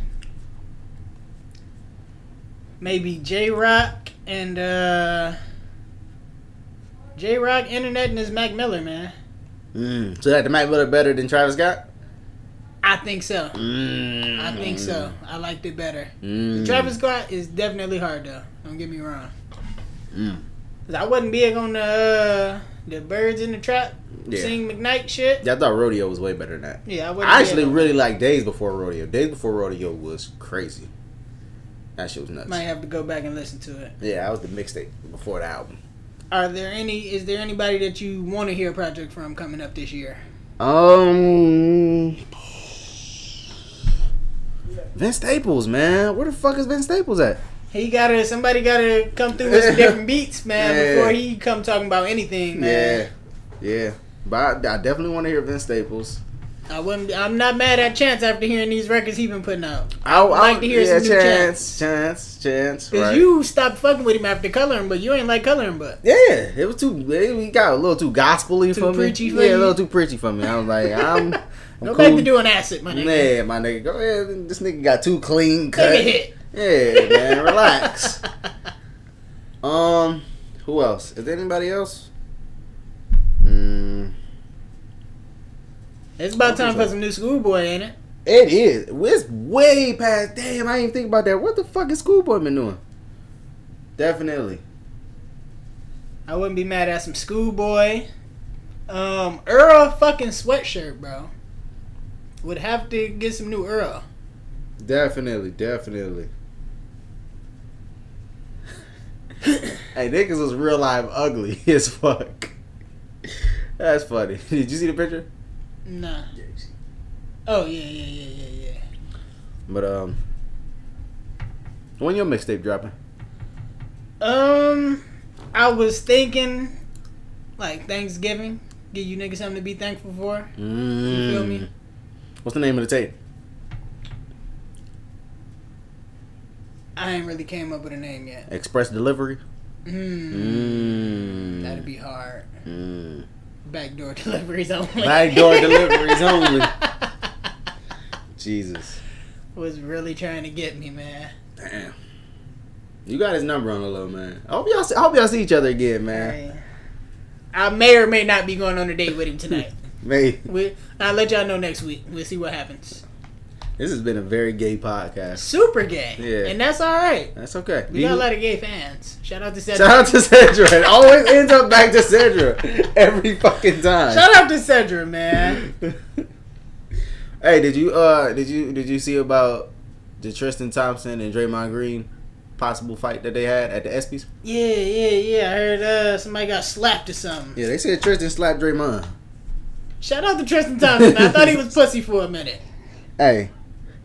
maybe Jay Rock and uh, Jay Rock, Internet, and his Mac Miller, man. Mm. So that the Mac Miller better than Travis Scott? I think so. Mm. I think so. I liked it better. Mm. Travis Scott is definitely hard though. Don't get me wrong. Mm. 'Cause I wasn't big on the uh, the birds in the trap, Yeah. sing McKnight shit. Yeah, I thought Rodeo was way better than that. Yeah, I wasn't. I big actually on really like Days Before Rodeo. Days Before Rodeo was crazy. That shit was nuts. that. Might have to go back and listen to it. Yeah, that was the mixtape before the album. Are there any? Is there anybody that you want to hear a project from coming up this year? Um, Vince Staples, man. Where the fuck is Vince Staples at? He gotta. Somebody gotta come through with some different beats, man, Yeah. before he come talking about anything, man. Yeah, yeah. But I, I definitely want to hear Vince Staples. I wouldn't. I'm not mad at Chance after hearing these records he been putting out. I would like to hear yeah, some new chance, chance, chance. Cause right. you stopped fucking with him after coloring, but you ain't like coloring, but Yeah, it was too. He got a little too gospely Too for me. preachy for yeah, you? a little too preachy for me. I was like, I'm. I'm go cool. back to doing acid, my nigga. Yeah, my nigga, go ahead. This nigga got too clean cut. Take a hit. Yeah, man, relax. Um, who else? Is there anybody else? Mm, It's about time for some new schoolboy, ain't it? it is. It's way past. Damn, I didn't even think about that. What the fuck is Schoolboy been doing? Definitely. I wouldn't be mad at some schoolboy. Um, Earl fucking sweatshirt, bro. Would have to get some new Earl. Definitely, definitely. hey, niggas was real life ugly as fuck. That's funny. Did you see the picture? Nah. Oh yeah, yeah, yeah, yeah, yeah. But um, when your mixtape dropping? Um, I was thinking, like Thanksgiving, give you niggas something to be thankful for. Mm. feel me? What's the name of the tape? I ain't really came up with a name yet. Express Delivery. Mm, Mm. That'd be hard. Mm. Backdoor deliveries only. Backdoor deliveries only. Jesus. was really trying to get me, man. Damn. You got his number on the low, man. I hope y'all. See, I hope y'all see each other again, man. I may or may not be going on a date with him tonight. May we, I'll let y'all know next week. We'll see what happens. This has been a very gay podcast. Super gay. Yeah. And that's all right. That's okay. We got a lot of gay fans. Shout out to Cedric. Shout out to Cedra. It always ends up back to Cedra every fucking time. Shout out to Cedric, man. hey, did you uh did you did you see about the Tristan Thompson and Draymond Green possible fight that they had at the ESPYS? Yeah, yeah, yeah. I heard uh, somebody got slapped or something. Yeah, they said Tristan slapped Draymond. Shout out to Tristan Thompson. I thought he was pussy for a minute. Hey,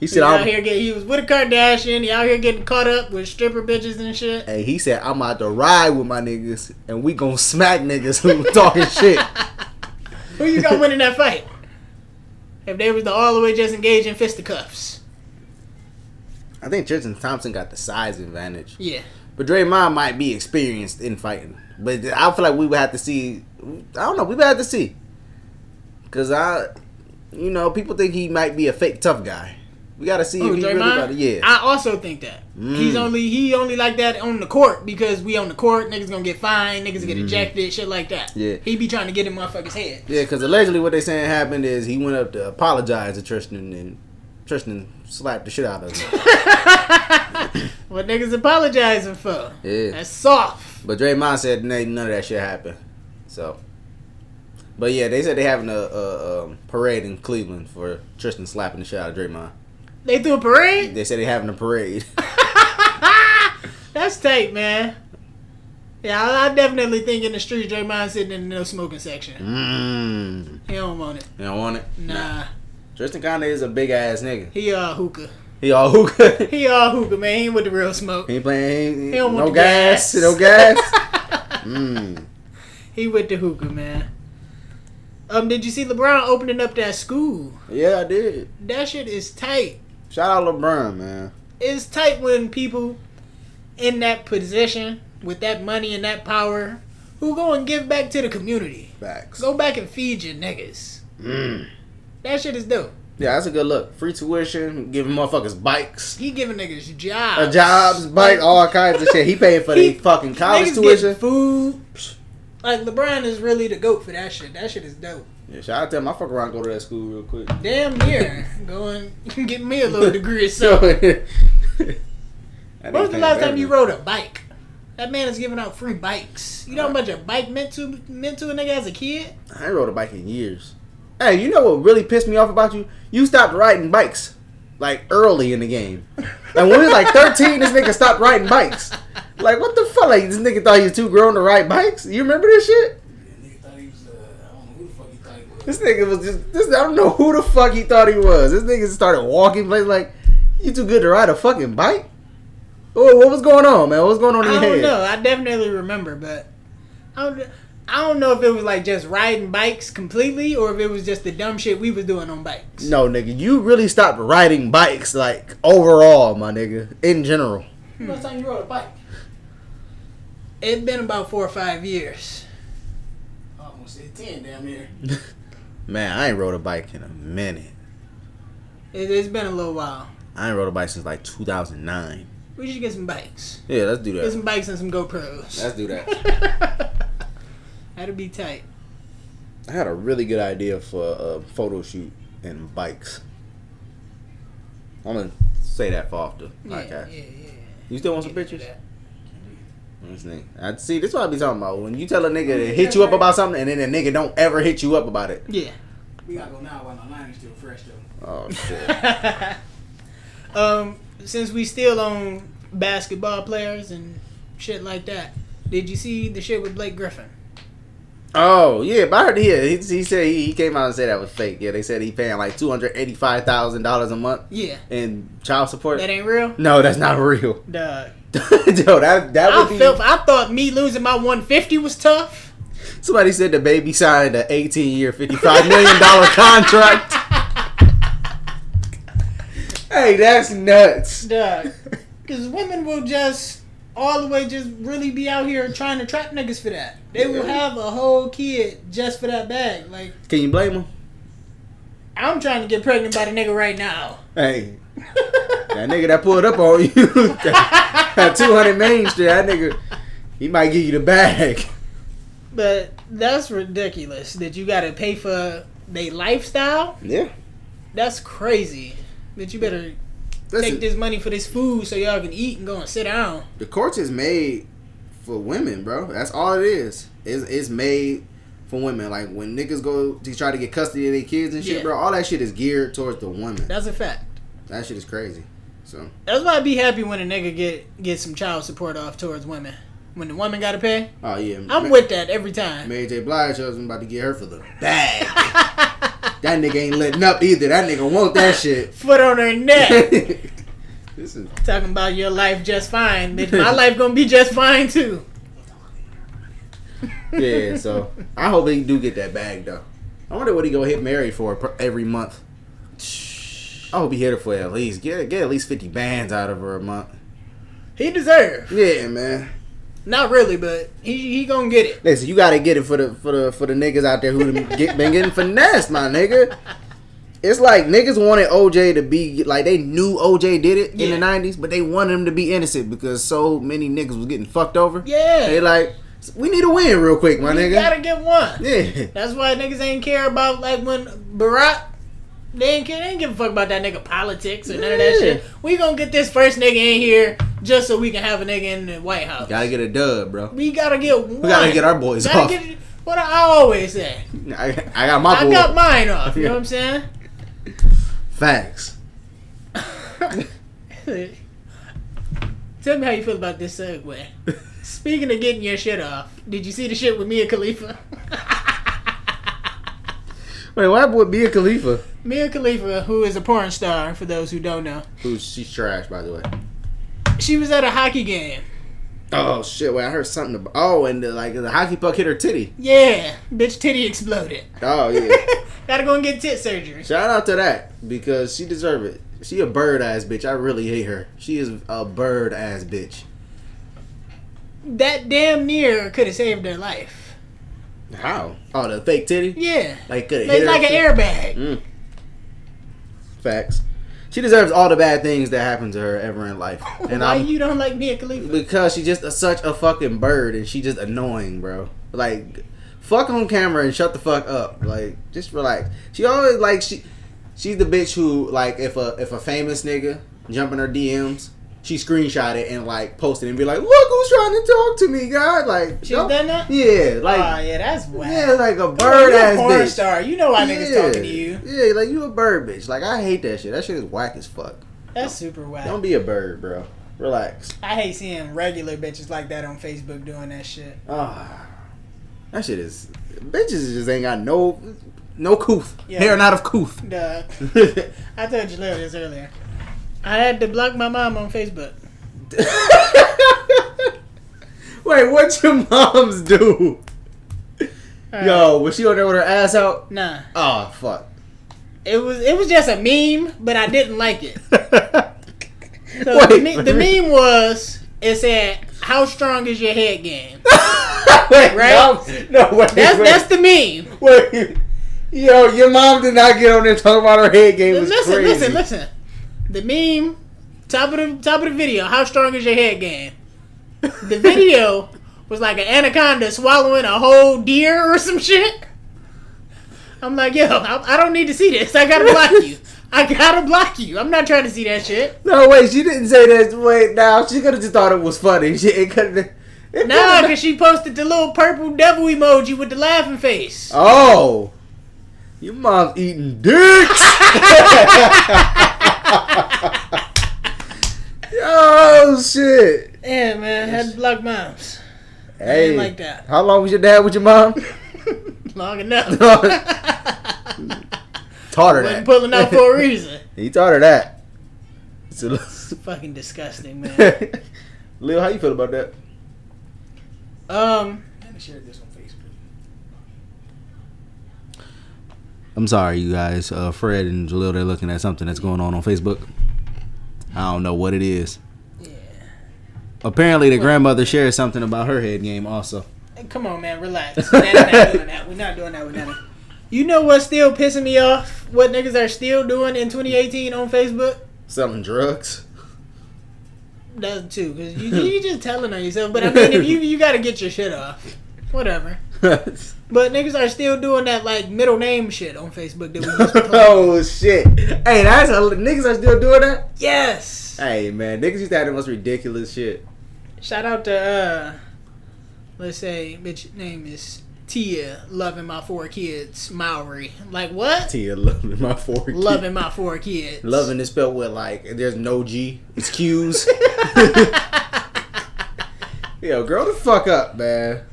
he He said out here get, he was with a Kardashian. He out here getting caught up with stripper bitches and shit. Hey, he said I'm out to ride with my niggas and we gonna smack niggas who talking shit. Who you gonna win in that fight? If they was the all the way just engaged in fisticuffs. I think Tristan Thompson got the size advantage, Yeah. but Draymond might be experienced in fighting. But I feel like we would have to see. I don't know. We would have to see, cause I, you know, people think he might be a fake tough guy. We got to see Oh, if he really about it. Yeah. I also think that. Mm. He's only he only like that on the court because we on the court, niggas gonna get fined, niggas get ejected, shit like that. Yeah. He be trying to get in motherfuckers' head. Yeah, because allegedly what they saying happened is he went up to apologize to Tristan and Tristan slapped the shit out of him. What niggas apologizing for? Yeah. That's soft. But Draymond said "Nah, none of that shit happened. So, but yeah, they said they having a, a, um parade in Cleveland for Tristan slapping the shit out of Draymond. They threw a parade? They said they having a parade. That's tight, man. Yeah, I, I definitely think in the streets, Draymond sitting in the no smoking section. Mmm. He don't want it. You don't want it? Nah. Tristan kinda is a big ass nigga. He uh hookah. He all hookah. He all hookah, man. He ain't with the real smoke. he ain't playing. He, He don't want no the gas. gas. No gas. Mmm. He with the hookah, man. Um, did you see LeBron opening up that school? Yeah, I did. That shit is tight. Shout out LeBron, man. It's tight when people in that position with that money and that power who go and give back to the community. Facts. Go back and feed your niggas. Mm. That shit is dope. Yeah, that's a good look. Free tuition, giving motherfuckers bikes, He giving niggas uh, jobs. jobs, bike, all kinds of shit. He paying for He- the fucking college tuition. food. Like LeBron is really the goat for that shit. That shit is dope. Yeah, shout out to him. I fuck around, go to that school real quick. Damn near going get me a little degree or So, something. when was the last time you rode a bike? That man is giving out free bikes. You know how uh, much a bike meant to meant to a nigga as a kid? I ain't rode a bike in years. Hey, you know what really pissed me off about you? You stopped riding bikes like early in the game. Like when we was like 13, this nigga stopped riding bikes. Like what the fuck? Like this nigga thought he was too grown to ride bikes. You remember this shit? This nigga was just this. I don't know who the fuck he thought he was. This nigga started walking, like, like you too good to ride a fucking bike. Oh, what was going on, man? What was going on in I your don't head? know. I definitely remember, but I don't. I don't know if it was like just riding bikes completely, or if it was just the dumb shit we was doing on bikes. No, nigga, you really stopped riding bikes, like overall, my nigga, in general. Last time you rode a bike? It's been about four or five years. I almost said 10 damn near. Man, I ain't rode a bike in a minute. It, it's been a little while. I ain't rode a bike since like 2009. We should get some bikes. Yeah, let's do that. Get some bikes and some GoPros. Let's do that. That'd be tight. I had a really good idea for a photo shoot and bikes. I'm gonna say that for off the Yeah, podcast. yeah, yeah. You still want some pictures? That. This. I see. This is what I be talking about. When you tell a nigga to hit you up about something, and then the nigga don't ever hit you up about it. Yeah. We gotta go now while the line is still fresh though. Oh shit. um, since we still on basketball players and shit like that, did you see the shit with Blake Griffin? oh yeah, but I heard yeah. He, he said he, he came out and said that was fake. Yeah, they said he paying like two hundred eighty five thousand dollars a month Yeah. in child support. That ain't real? no, that's not real. Dog. Yo, that that I would be. felt I thought me losing my 150 was tough. Somebody said the baby signed an eighteen year, fifty five million dollar contract. hey, that's nuts. Because women will just all the way just really be out here trying to trap niggas for that. They will have a whole kid just for that bag. Like, Can you blame them? I'm trying to get pregnant by the nigga right now. Hey, that nigga that pulled up on you at 200 Main Street, that nigga, he might give you the bag. But that's ridiculous that you gotta pay for their lifestyle. Yeah. That's crazy. But you better Listen, take this money for this food so y'all can eat and go and sit down. the courts is made for women, bro. That's all it is. It's, it's made for women. Like when niggas go to try to get custody of their kids and shit, Yeah. bro, all that shit is geared towards the women. That's a fact. That shit is crazy. So, That's why I'd be happy when a nigga get get some child support off towards women. When the woman gotta pay, oh yeah. I'm Ma- with that every time. Mary J. Blige husband about to get her for the bag. that nigga ain't letting up either. That nigga want that shit. Foot on her neck. this is Talking about your life just fine, bitch. My life gonna be just fine too. yeah. So I hope he do get that bag though. I wonder what he gonna hit Mary for every month. I hope he hit her for at least get get at least fifty bands out of her a month. He deserve. Yeah, man. Not really, but he he gonna get it. Listen, you gotta get it for the for the for the niggas out there who get, been getting finessed, my nigga. It's like niggas wanted OJ to be like they knew OJ did it in Yeah. the nineties, but they wanted him to be innocent because so many niggas was getting fucked over. Yeah. They like we need a win real quick, my You nigga. gotta get one. yeah. That's why niggas ain't care about like when Barack. They ain't, they ain't give a fuck about that nigga politics or none of that shit. We gonna get this first nigga in here just so we can have a nigga in the White House. Gotta get a dub, bro. we gotta get one. We gotta get our boys Gotta off. get what I always say. I, I got my I boy. got mine off. You know what I'm saying? Facts. Tell me how you feel about this segue. Speaking of getting your shit off, did you see the shit with Mia Khalifa? Wait, what happened with Mia Khalifa? Mia Khalifa, who is a porn star, for those who don't know, Who's she's trash, by the way. she was at a hockey game. Oh shit! Wait, I heard something about. Oh, and the, like the hockey puck hit her titty. Yeah, bitch titty exploded. Oh yeah. Gotta go and get tit surgery. Shout out to that because she deserve it. She a bird ass bitch. I really hate her. She is a bird ass bitch. That damn near could have saved her life. How? Oh, the fake titty. Yeah. Like could have It's like an airbag. Mm. Facts. She deserves all the bad things that happen to her ever in life, and Why I'm you don't like Mia Khalifa? because she's just a, such a fucking bird, and she's just annoying, bro. Like, fuck on camera and shut the fuck up. Like, just relax. She always like she, she's the bitch who like if a if a famous nigga jump in her DMs, she screenshot it and like post it and be like, look who's trying to talk to me, God. Like, She's don't- done that? Yeah, like. oh yeah, that's whack. yeah, like a bird a ass porn bitch. star. You know why niggas talking to you. Yeah, like you a bird bitch. Like I hate that shit. That shit is whack as fuck. That's super whack. Don't be a bird, bro. Relax. I hate seeing regular bitches like that on Facebook doing that shit. Ah, that shit is bitches just ain't got no no cooth. Yeah. They are not of cooth. Duh. I told you this earlier. I had to block my mom on Facebook. Wait, what your moms do? Yo, was she on there with her ass out? Nah. Oh fuck. It was it was just a meme, but I didn't like it. So the, me- the meme was it said, "How strong is your head game?" wait, Right? No, no wait, That's wait, that's the meme. wait. Yo, your mom did not get on there talking about her head game was listen, crazy. listen, listen. The meme top of the top of the video. How strong is your head game? The video was like an anaconda swallowing a whole deer or some shit. I'm like, yo, I, I don't need to see this. I gotta block you. I gotta block you. I'm not trying to see that shit. No, wait, she didn't say that. Wait, now she could have just thought it was funny. She it could have. Nah, because she posted the little purple devil emoji with the laughing face. Oh, your mom's eating dicks. oh shit! Yeah, man, had to block moms. Hey, ain't like that. How long was your dad with your mom? Long enough. taught her Wasn't that. pulling out for a reason. he taught her that. So, Fucking disgusting, man. Lil, how you feel about that? Um, I shared this on Facebook. I'm sorry, you guys. Uh, Fred and Jalil, they're looking at something that's going on on Facebook. I don't know what it is. yeah. Apparently, the grandmother shared something about her head game also. Come on, man, relax. We're not, not doing that. We're not doing that. We're not. You know what's still pissing me off? What niggas are still doing in 2018 on Facebook? Selling drugs. That too, because you you just telling on yourself. But I mean, if you you got to get your shit off, whatever. But niggas are still doing that like middle name shit on Facebook that we used to oh shit! Hey, that's a, niggas are still doing that. Yes. Hey man, niggas used to have the most ridiculous shit. Shout out to uh, let's say bitch name is Tia, loving my four kids, Maori. Like what? Tia loving my four kids. Loving my four kids. Loving is spelled with like there's no G. It's Q's. Yo, grow the fuck up, man.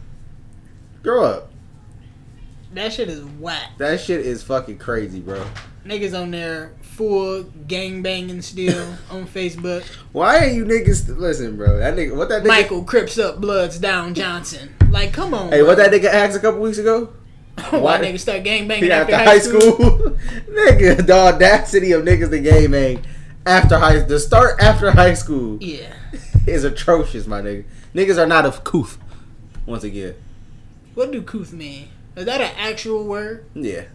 Grow up. That shit is whack. That shit is fucking crazy, bro. Niggas on there full gang banging still on Facebook. Why are you niggas listen, bro? That nigga, what that nigga? Michael Crips up, Bloods down Johnson. Like, come on. Hey, what that nigga asked a couple weeks ago? Why Why- niggas start gang banging After, after, high school, nigga, the audacity of niggas to gang bang after high, the start after high school Yeah. is atrocious, my nigga. Niggas are not of couth. Once again, What do couth mean? Is that an actual word? yeah.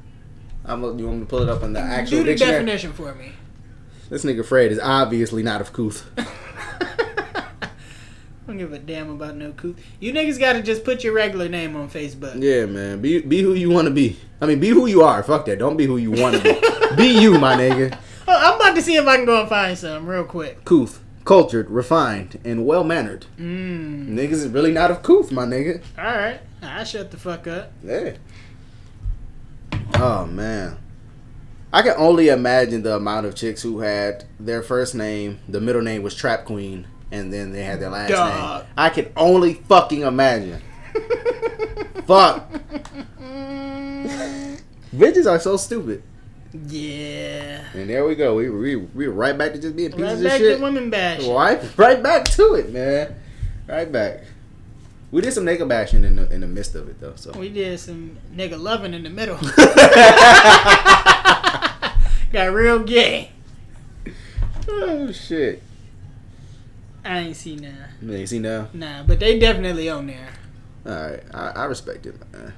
I'm. You want me to pull it up on the actual dictionary. do the dictionary? definition for me. This nigga Fred is obviously not of couth. I don't give a damn about no couth. You niggas gotta just put your regular name on Facebook. Yeah, man. Be be who you want to be. I mean, be who you are. Fuck that. Don't be who you want to be. be you, my nigga. Oh, I'm about to see if I can go and find some real quick. Couth, cultured, refined, and well mannered. Mm. Niggas is really not of couth, my nigga. All right, I shut the fuck up. Yeah. Oh man. I can only imagine the amount of chicks who had their first name, the middle name was Trap Queen, and then they had their last Dog. name. I can only fucking imagine. Fuck. Bitches are so stupid. Yeah. And there we go. We we we right back to just being pieces Right of back shit. to women bash. Right, right back to it, man. Right back. We did some nigga bashing in the in the midst of it though. So We did some nigga loving in the middle. Got real gay. oh shit. I ain't see nah. Yeah, you see now. Nah, but they definitely on there. All right, I, I respect it, man.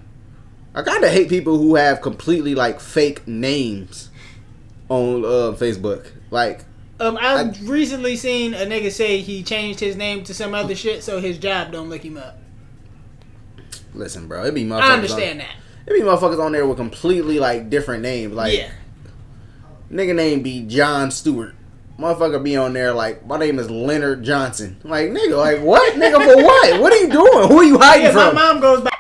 I kind of hate people who have completely like fake names on uh, Facebook. Like, Um, I, I- recently seen a nigga say he changed his name to some other shit so his job don't look him up. listen, bro, it be motherfuckers. I understand that. On, it be motherfuckers on there with completely like different names. Like, yeah. nigga name be John Stewart. Motherfucker be on there like my name is Leonard Johnson. Like nigga, like what? nigga for what? What are you doing? Who are you hiding Yeah, my mom goes by.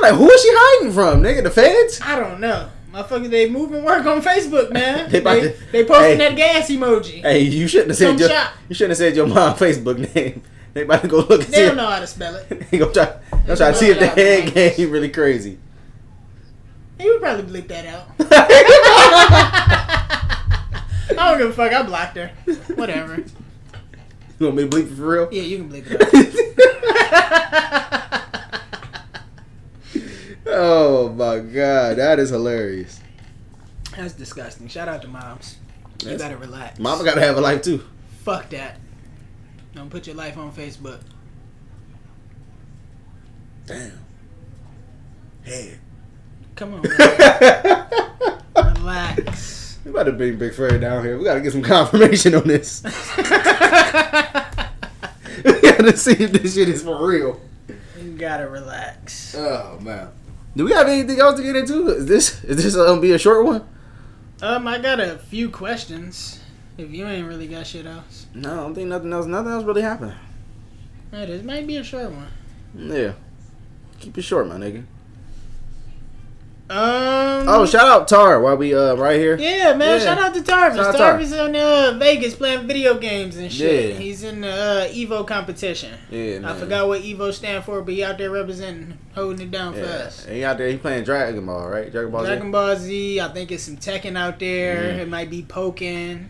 Like, who is she hiding from? Nigga, the feds? I don't know. Motherfucker, they moving work on Facebook, man. They they, about they, posting Hey. that gas emoji. Hey, you shouldn't have Some said your shop. you shouldn't have said your mom Facebook name. They about to go look They don't know how to spell it. He go try, go try to see if the head game really crazy. He would probably bleep that out. I don't give a fuck. I blocked her. Whatever. You want me to bleep it for real? Yeah, you can bleep it out. Oh my god, that is hilarious. That's disgusting. Shout out to moms. You gotta relax. Mama gotta have a life too. Fuck that. Don't put your life on Facebook. Damn. Hey. Come on, man. relax. We about to bring Big Fred down here. We gotta get some confirmation on this. we gotta see if this shit is for real. You gotta relax. Oh man. Do we have anything else to get into? Is this is this gonna be a short one? Um, I got a few questions. If you ain't really got shit else, No, I don't think nothing else. Nothing else really happened. Hey, this might be a short one. Yeah. Keep it short, my nigga. Um. Oh, shout out Tar while we uh right here. Yeah, man. Yeah. Shout out to Tarvis. Shout Tar. Tarvis in uh, Vegas playing video games and shit. Yeah. He's in the uh, Evo competition. Yeah, man. I forgot what Evo stand for, but he out there representing, holding it down for us. And he out there. He playing Dragon Ball, right? Dragon Ball. Z? Ball Z. I think it's some Tekken out there. Mhm. It might be Pokken.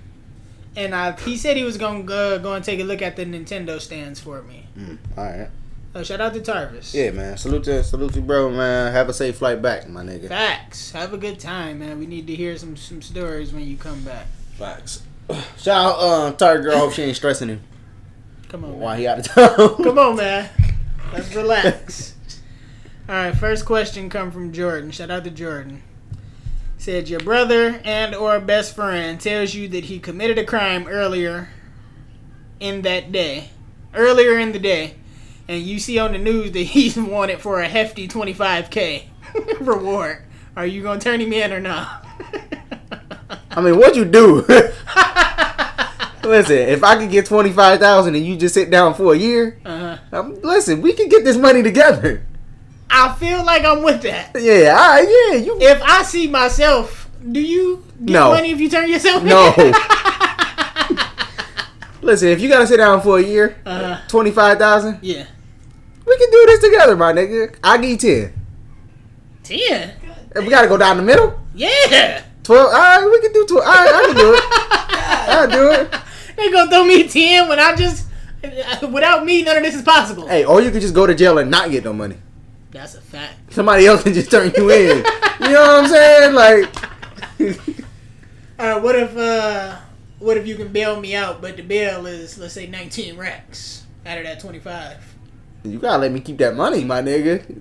And I, he said he was gonna uh, go and take a look at the Nintendo stands for me. Mm, all right. So shout out to Tarvis. Yeah, man. Salute to salute to bro, man. Have a safe flight back, my nigga. Facts. Have a good time, man. We need to hear some some stories when you come back. Facts. Shout out uh, Tar girl. Hope she ain't stressing him Come on, Why man. he out of town. Come on, man. Let's relax. All right, first question come from Jordan. Shout out to Jordan. Said your brother and or best friend tells you that he committed a crime earlier in that day, earlier in the day, and you see on the news that he's wanted for a hefty 25k reward. Are you gonna turn him in or not? I mean, what'd you do? listen, if I could get twenty five thousand and you just sit down for a year, uh-huh. um, listen, we can get this money together. I feel like I'm with that. Yeah, right, yeah, you. If I see myself, do you get No. money if you turn yourself No. in? listen, if you gotta sit down for a year, Uh-huh. twenty five thousand, Yeah. We can do this together, my nigga. I give you ten. Ten. We gotta go down the middle, Yeah. twelve. All right, we can do twelve. All right, I can do it. I'll do it. They gonna throw me ten when I just without me none of this is possible. Hey, or you could just go to jail and not get no money. That's a fact. Somebody else can just turn you in. You know what I'm saying? Like, All right. What if uh, what if you can bail me out, but the bail is let's say nineteen racks out of that twenty five. You gotta let me keep that money, my nigga.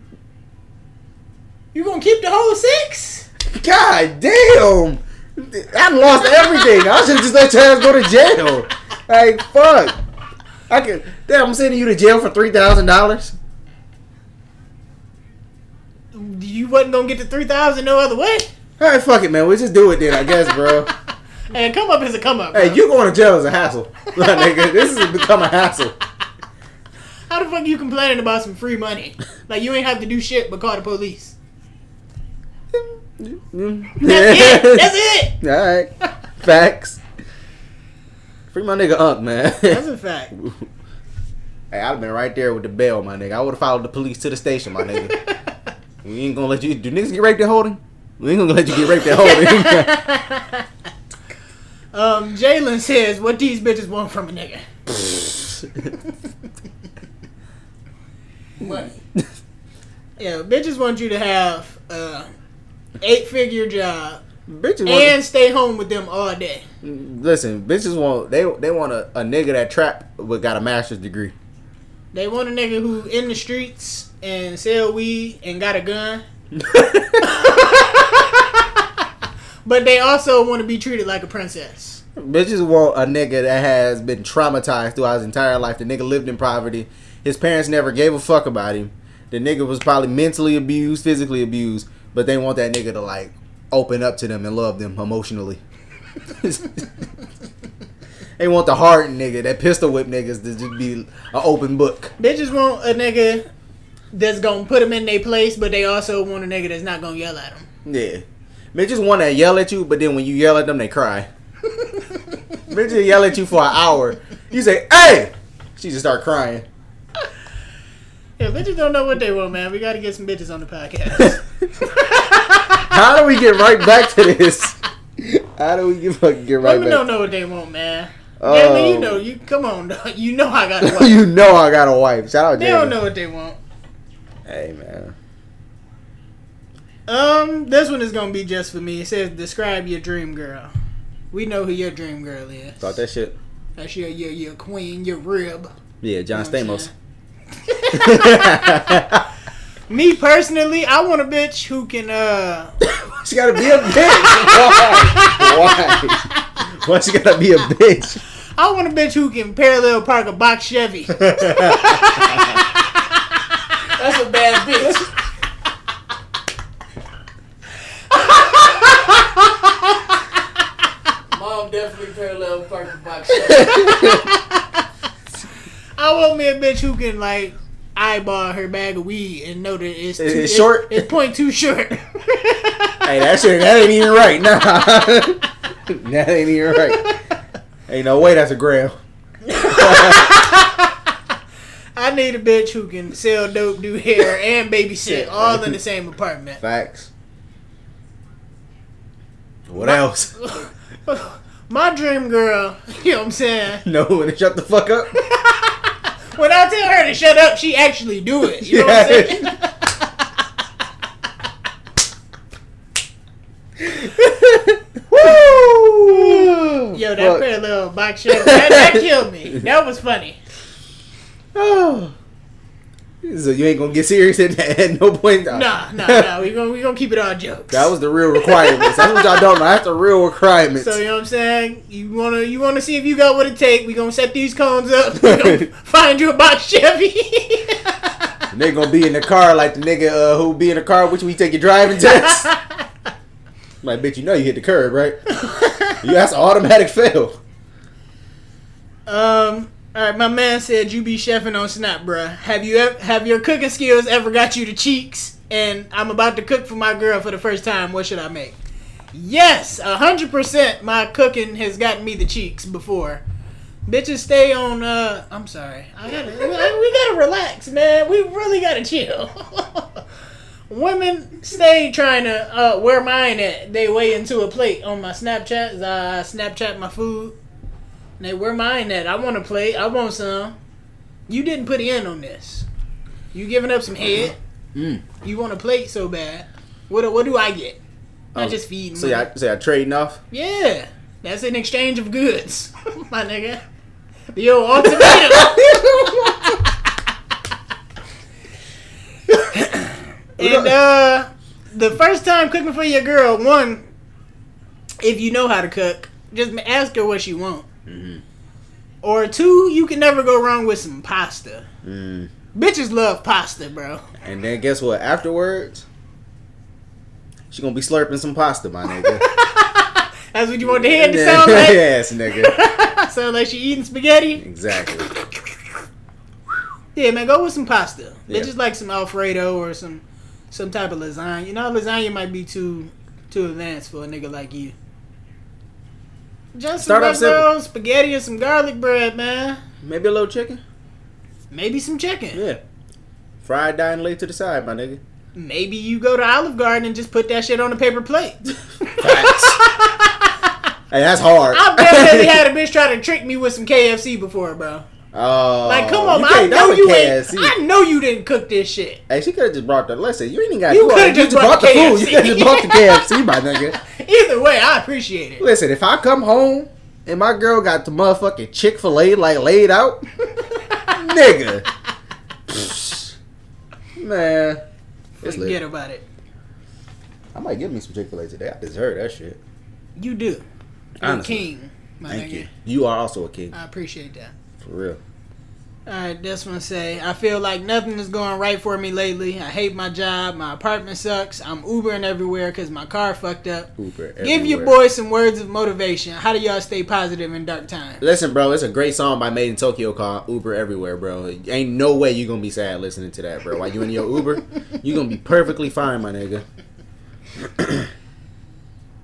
You gonna keep the whole six? God damn! I lost everything. I should just let your ass go to jail. Like, fuck. I can. Damn, I'm sending you to jail for three thousand dollars. You wasn't gonna get the three thousand no other way. All right, fuck it, man. We just do it then, I guess, bro. And come up is a come up. hey, you going to jail is a hassle, my nigga. This has become a hassle. How the fuck you complaining about some free money? Like you ain't have to do shit but call the police. That's it. That's it. All right, facts. Free my nigga up, man. That's a fact. Hey, I'd have been right there with the bell, my nigga. I would have followed the police to the station, my nigga. we ain't gonna let you. Do niggas get raped at holding? We ain't gonna let you get raped at holding. Um, Jalen says, "What these bitches want from a nigga?" Money. Yeah, bitches want you to have a eight figure job bitches want. and stay home with them all day. listen, bitches want. They they want a, a nigga that trap but got a master's degree. They want a nigga who in the streets and sell weed and got a gun, but they also want to be treated like a princess. Bitches want a nigga that has been traumatized throughout his entire life. The nigga lived in poverty. His parents never gave a fuck about him. The nigga was probably mentally abused, physically abused, but they want that nigga to like open up to them and love them emotionally. they want the hard nigga, that pistol whip niggas to just be an open book. Bitches want a nigga that's gonna put them in their place, but they also want a nigga that's not gonna yell at them. Yeah. Bitches want to yell at you, but then when you yell at them, they cry. Bitches yell at you for an hour. You say, hey! She just start crying. Yeah, bitches don't know what they want, man. We gotta get some bitches on the podcast. How do we get right back to this? How do we get fucking get right Women don't back? know what they want, man. Oh. Galen, you know, you come on, dog. you know I got a wife. you know I got a wife. Shout out they Jalen. don't know what they want. Hey man. Um, this one is gonna be just for me. It says, "Describe your dream girl." We know who your dream girl is. Thought that shit. That's your your your queen, your rib. Yeah, John You know what I'm Stamos. Me personally, I want a bitch who can uh she gotta be a bitch. Why? Why? Why she gotta be a bitch? I want a bitch who can parallel park a box Chevy. That's a bad bitch. Mom definitely parallel park the box. I want me a bitch who can like eyeball her bag of weed and know that it's, too, It's short? It's, point too short. Hey, that shit, that ain't even right. Nah, that ain't even right. Ain't no way that's a gram. I need a bitch who can sell dope, do hair, and babysit all in the same apartment. Facts. What else? My dream girl, you know what I'm saying? No, when shut the fuck up. When I tell her to shut up, she actually do it. You know what I'm saying? Woo! Yo, that Fuck. parallel box Chevy, that, that killed me. That was funny. Oh. So you ain't gonna get serious at, at no point. Nah, nah, nah. We gonna we gonna keep it all jokes. That was the real requirements. That's what y'all don't know. That's the real requirements. So you know what I'm saying? You wanna you wanna see if you got what it take? We gonna set these cones up. We gonna find you a box Chevy. they gonna be in the car like the nigga uh, who be in the car with you you take your driving test. like, bitch, you know you hit the curb, right? you that's an automatic fail. um. All right, my man said you be chefing on Snap, bruh. Have you ever, have your cooking skills ever got you the cheeks? And I'm about to cook for my girl for the first time. What should I make? Yes, hundred percent. My cooking has gotten me the cheeks before. Bitches stay on. uh I'm sorry. I gotta. we gotta relax, man. We really gotta chill. Women stay trying to uh, where mine at. They weigh into a plate on my Snapchat. I Snapchat my food. They where mine at. I want a plate. I want some. You didn't put in on this. You giving up some head. Mm. You want a plate so bad. What what do I get? Not Oh, just feeding. So y'all, so y'all trading off? Yeah, that's an exchange of goods, my nigga. Yo, ultimatum. and uh, the first time cooking for your girl, one, if you know how to cook, just ask her what she want. Mm-hmm. Or two, you can never go wrong with some pasta. Mm. Bitches love pasta, bro. And then guess what? Afterwards, she gonna be slurping some pasta, my nigga. That's what you want the head to sound like. yes, nigga. sound like she eating spaghetti. Exactly. Yeah, man, go with some pasta. Yeah. Bitches like some Alfredo or some some type of lasagna. You know, lasagna might be too too advanced for a nigga like you. Just Start some off rolls, spaghetti, and some garlic bread, man. Maybe a little chicken. Maybe some chicken. Yeah. Fried, dying, laid to the side, my nigga. Maybe you go to Olive Garden and just put that shit on a paper plate. Facts. hey, that's hard. I've definitely had a bitch try to trick me with some KFC before, bro. Oh, Like, come on. I know you KFC. ain't. I know you didn't cook this shit. Hey, she could have just brought the. Listen, you ain't even got. You You, coulda just just brought brought the food. You could have just brought the KFC, my nigga. Either way, I appreciate it. Listen, if I come home and my girl got the motherfucking Chick Fil A like laid out, nigga, man, it's lit. Forget about it. I might give me some Chick Fil A today. I deserve that shit. You do. You're Honestly. king, my Thank nigga. you. You are also a king, I appreciate that. For real. All right, that's what I say. I feel like nothing is going right for me lately. I hate my job. My apartment sucks. I'm Ubering everywhere because my car fucked up. Uber Give your everywhere. boy some words of motivation. How do y'all stay positive in dark times? Listen, bro, it's a great song by MadeinTYO called Uber Everywhere, bro. Ain't no way you gonna be sad listening to that, bro. While you in your Uber, you gonna be perfectly fine, my nigga.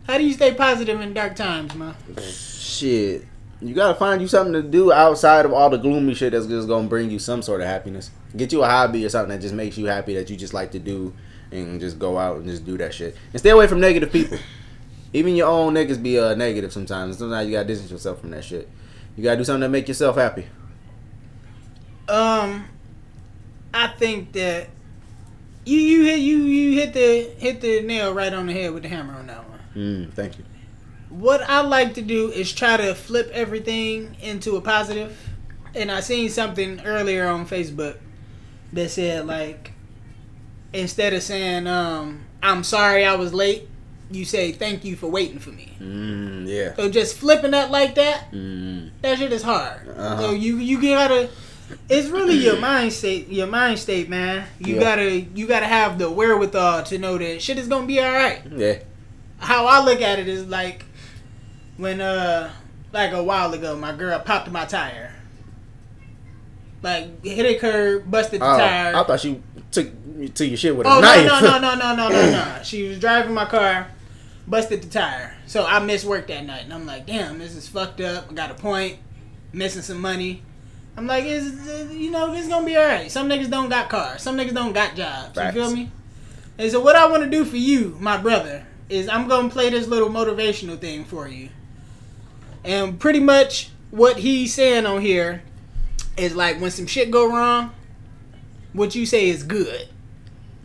How do you stay positive in dark times, man? Shit. You gotta find you something to do outside of all the gloomy shit that's just gonna bring you some sort of happiness. Get you a hobby or something that just makes you happy that you just like to do and just go out and just do that shit. And stay away from negative people. Even your own niggas be uh, negative sometimes. Sometimes you gotta distance yourself from that shit. You gotta do something to make yourself happy. Um, I think that you you hit you you hit the hit the nail right on the head with the hammer on that one. Mm, thank you. What I like to do is try to flip everything into a positive. And I seen something earlier on Facebook that said like instead of saying um I'm sorry I was late, you say thank you for waiting for me. Mm, yeah. So just flipping that like that, Mm. that shit is hard. Uh-huh. So you you gotta. It's really your mind state. Your mind state, man. You Yeah. gotta you gotta have the wherewithal to know that shit is gonna be all right. Yeah. How I look at it is like when uh like a while ago, my girl popped my tire. Like hit a curb, busted the Oh, tire. I thought she took took your shit with a Oh no knife. no no no no no no no! She was driving my car, busted the tire. So I missed work that night, and I'm like, damn, this is fucked up. I got a point, missing some money. I'm like, is you know this gonna be alright? Some niggas don't got cars. Some niggas don't got jobs. Facts. You feel me? And so what I want to do for you, my brother, is I'm gonna play this little motivational thing for you. And pretty much what he's saying on here is like when some shit go wrong, what you say is good,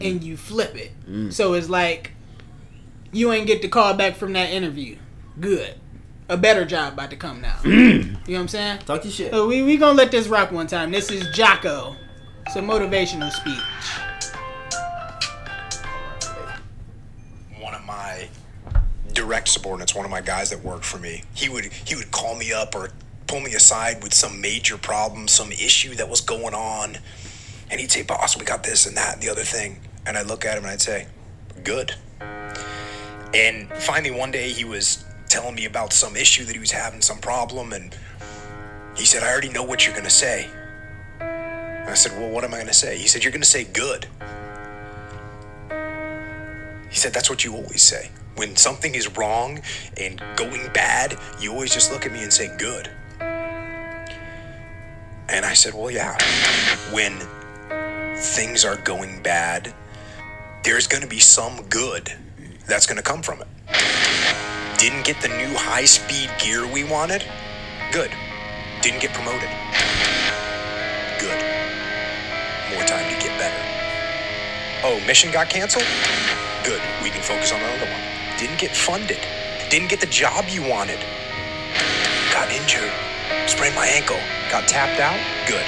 and you flip it. Mm. So it's like you ain't get the call back from that interview. Good, a better job about to come now. you know what I'm saying? Talk your shit. So we we gonna let this rock one time. This is Jocko. It's a motivational speech. one of my direct subordinates, one of my guys that worked for me, he would he would call me up or pull me aside with some major problem, some issue that was going on, and he'd say, "Boss, we got this and that and the other thing," and I'd look at him and I'd say, "Good." And finally, one day he was telling me about some issue that he was having, some problem, and he said, "I already know what you're gonna say." And I said, "Well, what am I gonna say?" He said, "You're gonna say good." He said, That's what you always say. When something is wrong and going bad, you always just look at me and say, Good. And I said, Well, yeah. When things are going bad, there's going to be some good that's going to come from it. Didn't get the new high speed gear we wanted? Good. Didn't get promoted? Good. More time to get better. Oh, mission got canceled? Good. We can focus on another one. Didn't get funded. Didn't get the job you wanted. Got injured. Sprained my ankle. Got tapped out. Good.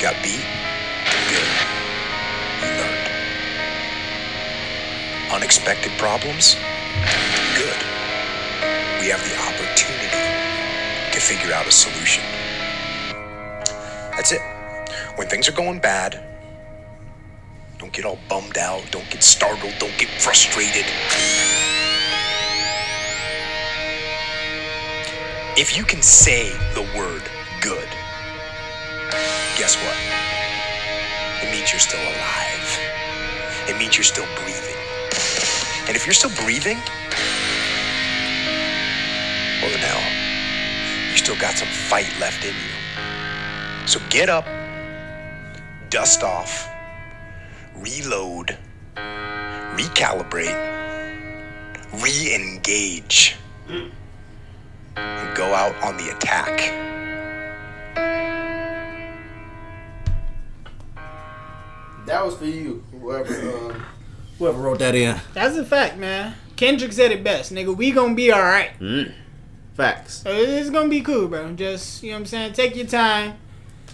Got beat. Good. You learned. Unexpected problems. Good. We have the opportunity to figure out a solution. That's it. When things are going bad, don't get all bummed out. Don't get startled. Don't get frustrated. If you can say the word good, guess what? It means you're still alive. It means you're still breathing. And if you're still breathing, well, then hell, you still got some fight left in you. So get up, dust off, reload, recalibrate, re engage, and go out on the attack. That was for you. Whoever um, whoever wrote that in. That's a fact, man. Kendrick said it best, nigga. We gonna be all right. Mm. Facts. So It's gonna be cool, bro. Just you know what I'm saying. Take your time.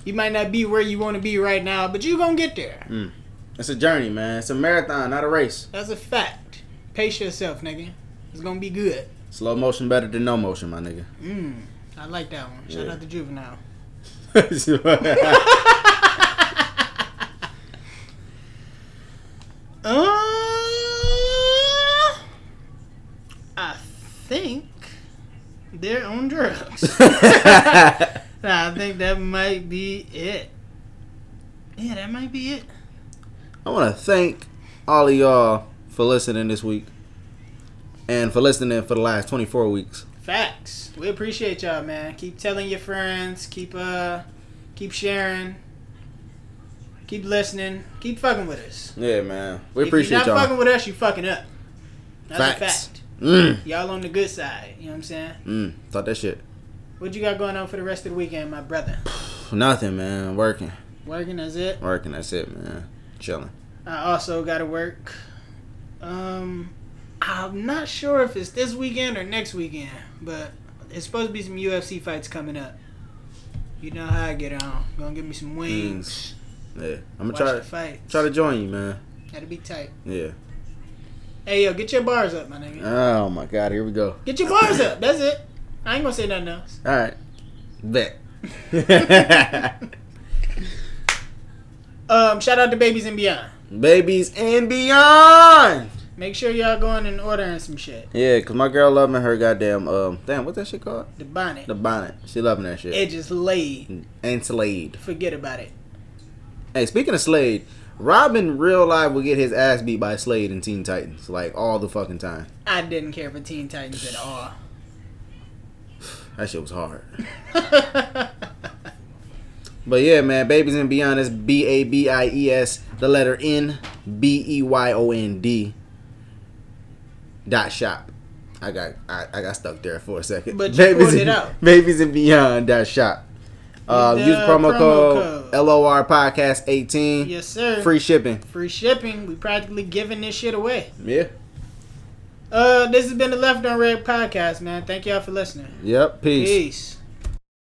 You might not be where you want to be right now, but you gonna get there. It's a journey, man. It's a marathon, not a race. That's a fact. Pace yourself, nigga. It's gonna be good. Slow motion better than no motion, my nigga. Mm, I like that one. Shout Yeah. out to Juvenile. Uh, I think they're on drugs. I think that might be it. Yeah, that might be it. I want to thank all of y'all for listening this week and for listening for the last 24 weeks. Facts. We appreciate y'all, man. Keep telling your friends. Keep uh, keep sharing. Keep listening. Keep fucking with us. Yeah, man. We if appreciate you're not y'all. fucking with us, you fucking up. That's a Facts. fact. Mm, Y'all on the good side. You know what I'm saying? mm. Thought that shit. What you got going on for the rest of the weekend, my brother? Nothing, man. Working. Working, that's it. Working. That's it, man. Chilling. I also got to work. Um, I'm not sure if it's this weekend or next weekend, but it's supposed to be some UFC fights coming up. You know how I get on. Gonna give me some wings. Yeah. I'm gonna try to fight. try to join you, man. That'll be tight. Yeah. Hey yo, get your bars up, my nigga. Oh my god, here we go. Get your bars up. That's it. I ain't gonna say nothing else. All right, bet. Um, shout out to Babies and Beyond. Babies and beyond. Make sure y'all going and ordering some shit. Yeah, cause my girl loving her goddamn um damn what's that shit called? The bonnet. The bonnet. She loving that shit. It just laid. and slayed. Forget about it. Hey, speaking of Slade, Robin real life will get his ass beat by Slade in Teen Titans like all the fucking time. I didn't care for Teen Titans at all. That shit was hard. But yeah, man, Babies and Beyond is B A B I E S, the letter N, B E Y O N D. Dot shop. I got I, I got stuck there for a second. But pulled and, it out. Babies and Beyond dot shop. Uh, use promo, promo code, code. LOR Podcast 18. yes, sir. Free shipping. Free shipping. We practically giving this shit away. Yeah. Uh, this has been the Left on Red podcast, man. Thank y'all for listening. Yep. Peace. Peace.